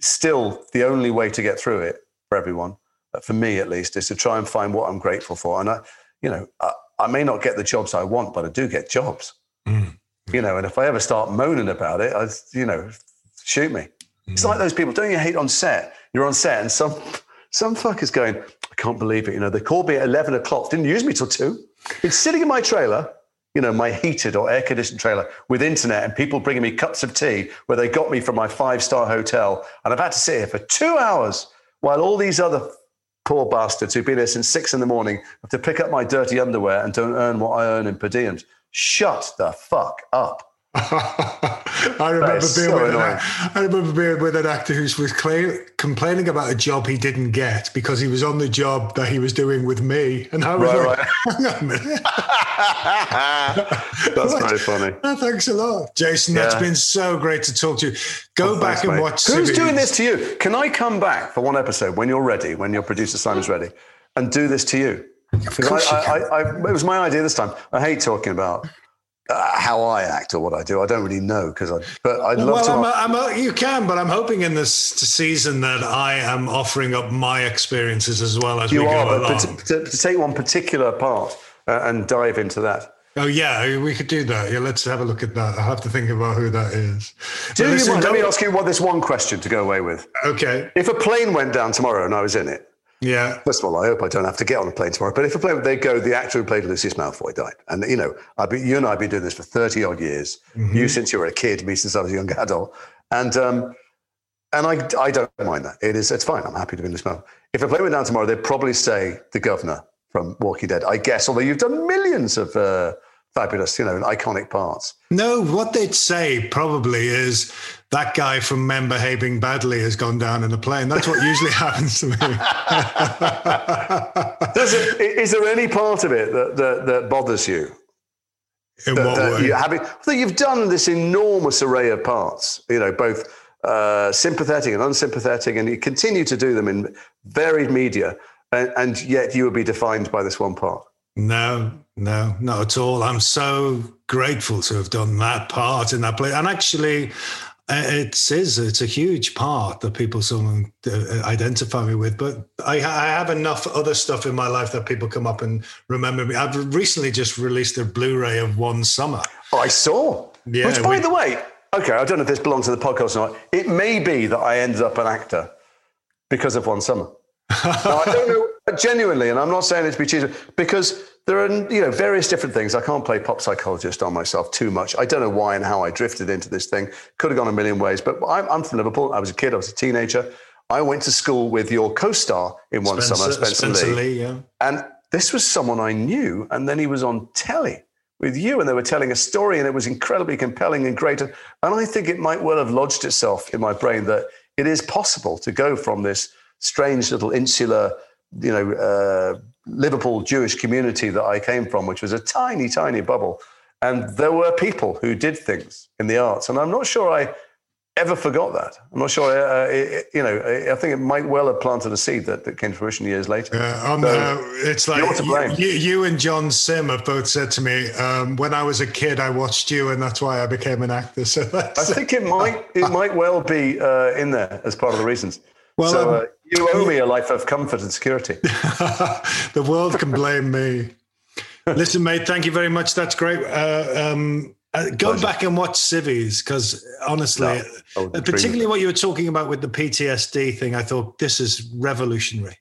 still the only way to get through it for everyone, uh, for me at least, is to try and find what I'm grateful for. And I, you know, I, I may not get the jobs I want, but I do get jobs. Mm. You know, and if I ever start moaning about it, I, you know, shoot me. Mm. It's like those people. Don't you hate on set? You're on set, and some some fucker's going. I can't believe it. You know, they called me at eleven o'clock. Didn't use me till two. It's sitting in my trailer you know, my heated or air conditioned trailer with internet and people bringing me cups of tea where they got me from my five star hotel. And I've had to sit here for two hours while all these other poor bastards who've been here since six in the morning have to pick up my dirty underwear and don't earn what I earn in per diems. Shut the fuck up. I remember being so with an, I remember being with an actor who was complaining about a job he didn't get because he was on the job that he was doing with me, and I was right, like, right. [laughs] "Hang on a minute." [laughs] that's very [laughs] funny. Oh, thanks a lot, Jason. Yeah. That's been so great to talk to you. Go oh, back thanks, and mate. watch. Who's doing this to you? Can I come back for one episode when you're ready, when your producer Simon's ready, and do this to you? Of course I, I, I, it was my idea this time. I hate talking about uh, how I act or what I do. I don't really know because I. But I'd love well, to. I'm a, I'm a, you can, but I'm hoping in this season that I am offering up my experiences as well as you we are, go but along. To, to, take one particular part uh, and dive into that. Oh yeah, we could do that. Yeah, let's have a look at that. I have to think about who that is. Do you listen, let me ask you what this one question to go away with. Okay. If a plane went down tomorrow and I was in it, yeah. First of all, I hope I don't have to get on a plane tomorrow. But if a plane, they go, the actor who played Lucius Malfoy died. And, you know, I've been, you and I have been doing this for 30 odd years. Mm-hmm. You since you were a kid, me since I was a young adult. And, um, and I, I don't mind that. It is, it's fine. I'm happy to be in this moment. If a plane went down tomorrow, they'd probably say the governor from Walking Dead, I guess, although you've done millions of uh, fabulous, you know, iconic parts. No, what they'd say probably is that guy from Men Behaving Badly has gone down in a plane. That's what usually [laughs] happens to me. [laughs] Does it, is there any part of it that, that, that bothers you? In that, what that way? You having, that you've done this enormous array of parts, you know, both uh, sympathetic and unsympathetic, and you continue to do them in varied media, and, and yet you would be defined by this one part. No, no, not at all. I'm so grateful to have done that part in that play. And actually, it is it's a huge part that people sort uh, identify me with but I, I, have enough other stuff in my life that people come up and remember me. I've recently just released a blu-ray of one summer. I saw? Yeah, which by we, the way okay i don't know if this belongs to the podcast or not. It may be that i ended up an actor because of one summer. Now, i don't [laughs] know genuinely and i'm not saying this to be cheesy because there are you know various different things. I can't play pop psychologist on myself too much. I don't know why and how I drifted into this thing. Could have gone a million ways, but I'm, I'm from Liverpool. I was a kid. I was a teenager. I went to school with your co-star in one Spencer, summer, Spencer, Spencer Leigh. Leigh yeah. And this was someone I knew, and then he was on telly with you, and they were telling a story, and it was incredibly compelling and great. And I think it might well have lodged itself in my brain that it is possible to go from this strange little insular, you know. Uh, Liverpool Jewish community that I came from, which was a tiny, tiny bubble. And there were people who did things in the arts. And I'm not sure I ever forgot that. I'm not sure, uh, it, you know, I think it might well have planted a seed that, that came to fruition years later. Yeah, so, uh, it's like you, you, and John Simm have both said to me, um, when I was a kid, I watched you, and that's why I became an actor. [laughs] So I think it might, it might well be uh, in there as part of the reasons. Well, so, um, uh, you owe me a life of comfort and security. [laughs] the world can blame me. Listen, mate, thank you very much. That's great. Uh, um, uh, go Pleasure. back and watch Civvies because honestly, no, uh, particularly what you were talking about with the PTSD thing, I thought this is revolutionary.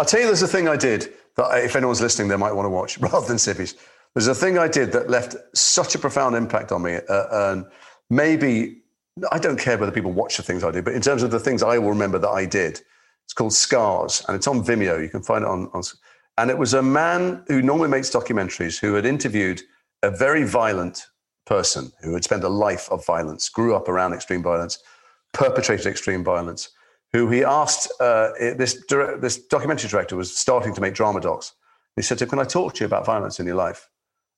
I'll tell you, there's a thing I did that if anyone's listening, they might want to watch [laughs] rather than Civvies. There's a thing I did that left such a profound impact on me, uh, and maybe I don't care whether people watch the things I do, but in terms of the things I will remember that I did, it's called Scars, and it's on Vimeo. You can find it on, on. And it was a man who normally makes documentaries who had interviewed a very violent person who had spent a life of violence, grew up around extreme violence, perpetrated extreme violence. Who he asked uh, this this documentary director was starting to make drama docs. He said to him, "Can I talk to you about violence in your life?"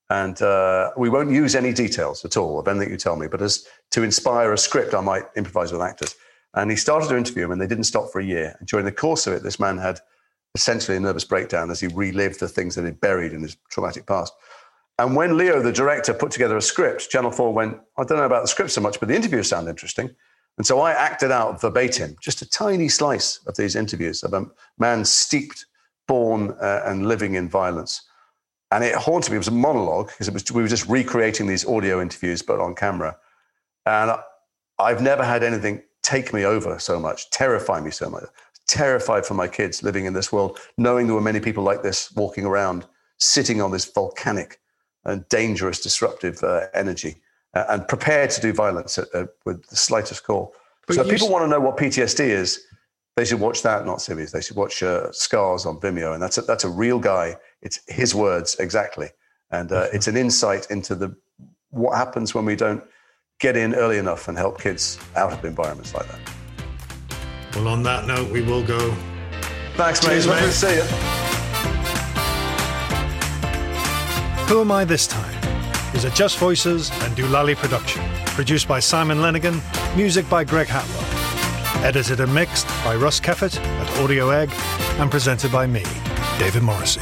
And uh, we won't use any details at all of anything you tell me, but as to inspire a script, I might improvise with actors. And he started to interview him, and they didn't stop for a year. And during the course of it, this man had essentially a nervous breakdown as he relived the things that he'd buried in his traumatic past. And when Leo, the director, put together a script, Channel 4 went, I don't know about the script so much, but the interviews sound interesting. And so I acted out verbatim, just a tiny slice of these interviews of a man steeped, born, uh, and living in violence. And it haunted me. It was a monologue because it was, we were just recreating these audio interviews, but on camera. And I've never had anything take me over so much, terrify me so much. Terrified for my kids living in this world, knowing there were many people like this walking around, sitting on this volcanic and dangerous, disruptive uh, energy, uh, and prepared to do violence at, uh, with the slightest call. But so, if people want to know what PTSD is, they should watch that, not Civvies. They should watch uh, Scars on Vimeo, and that's a, that's a real guy. It's his words exactly, and uh, it's an insight into the what happens when we don't get in early enough and help kids out of environments like that. Well, on that note, we will go. Thanks, mate. Cheers, mate. see you. Who Am I This Time is a Just Voices and Doolally production. Produced by Simon Lenigan, music by Greg Hatwell. Edited and mixed by Russ Keffett at Audio Egg, and presented by me, David Morrissey.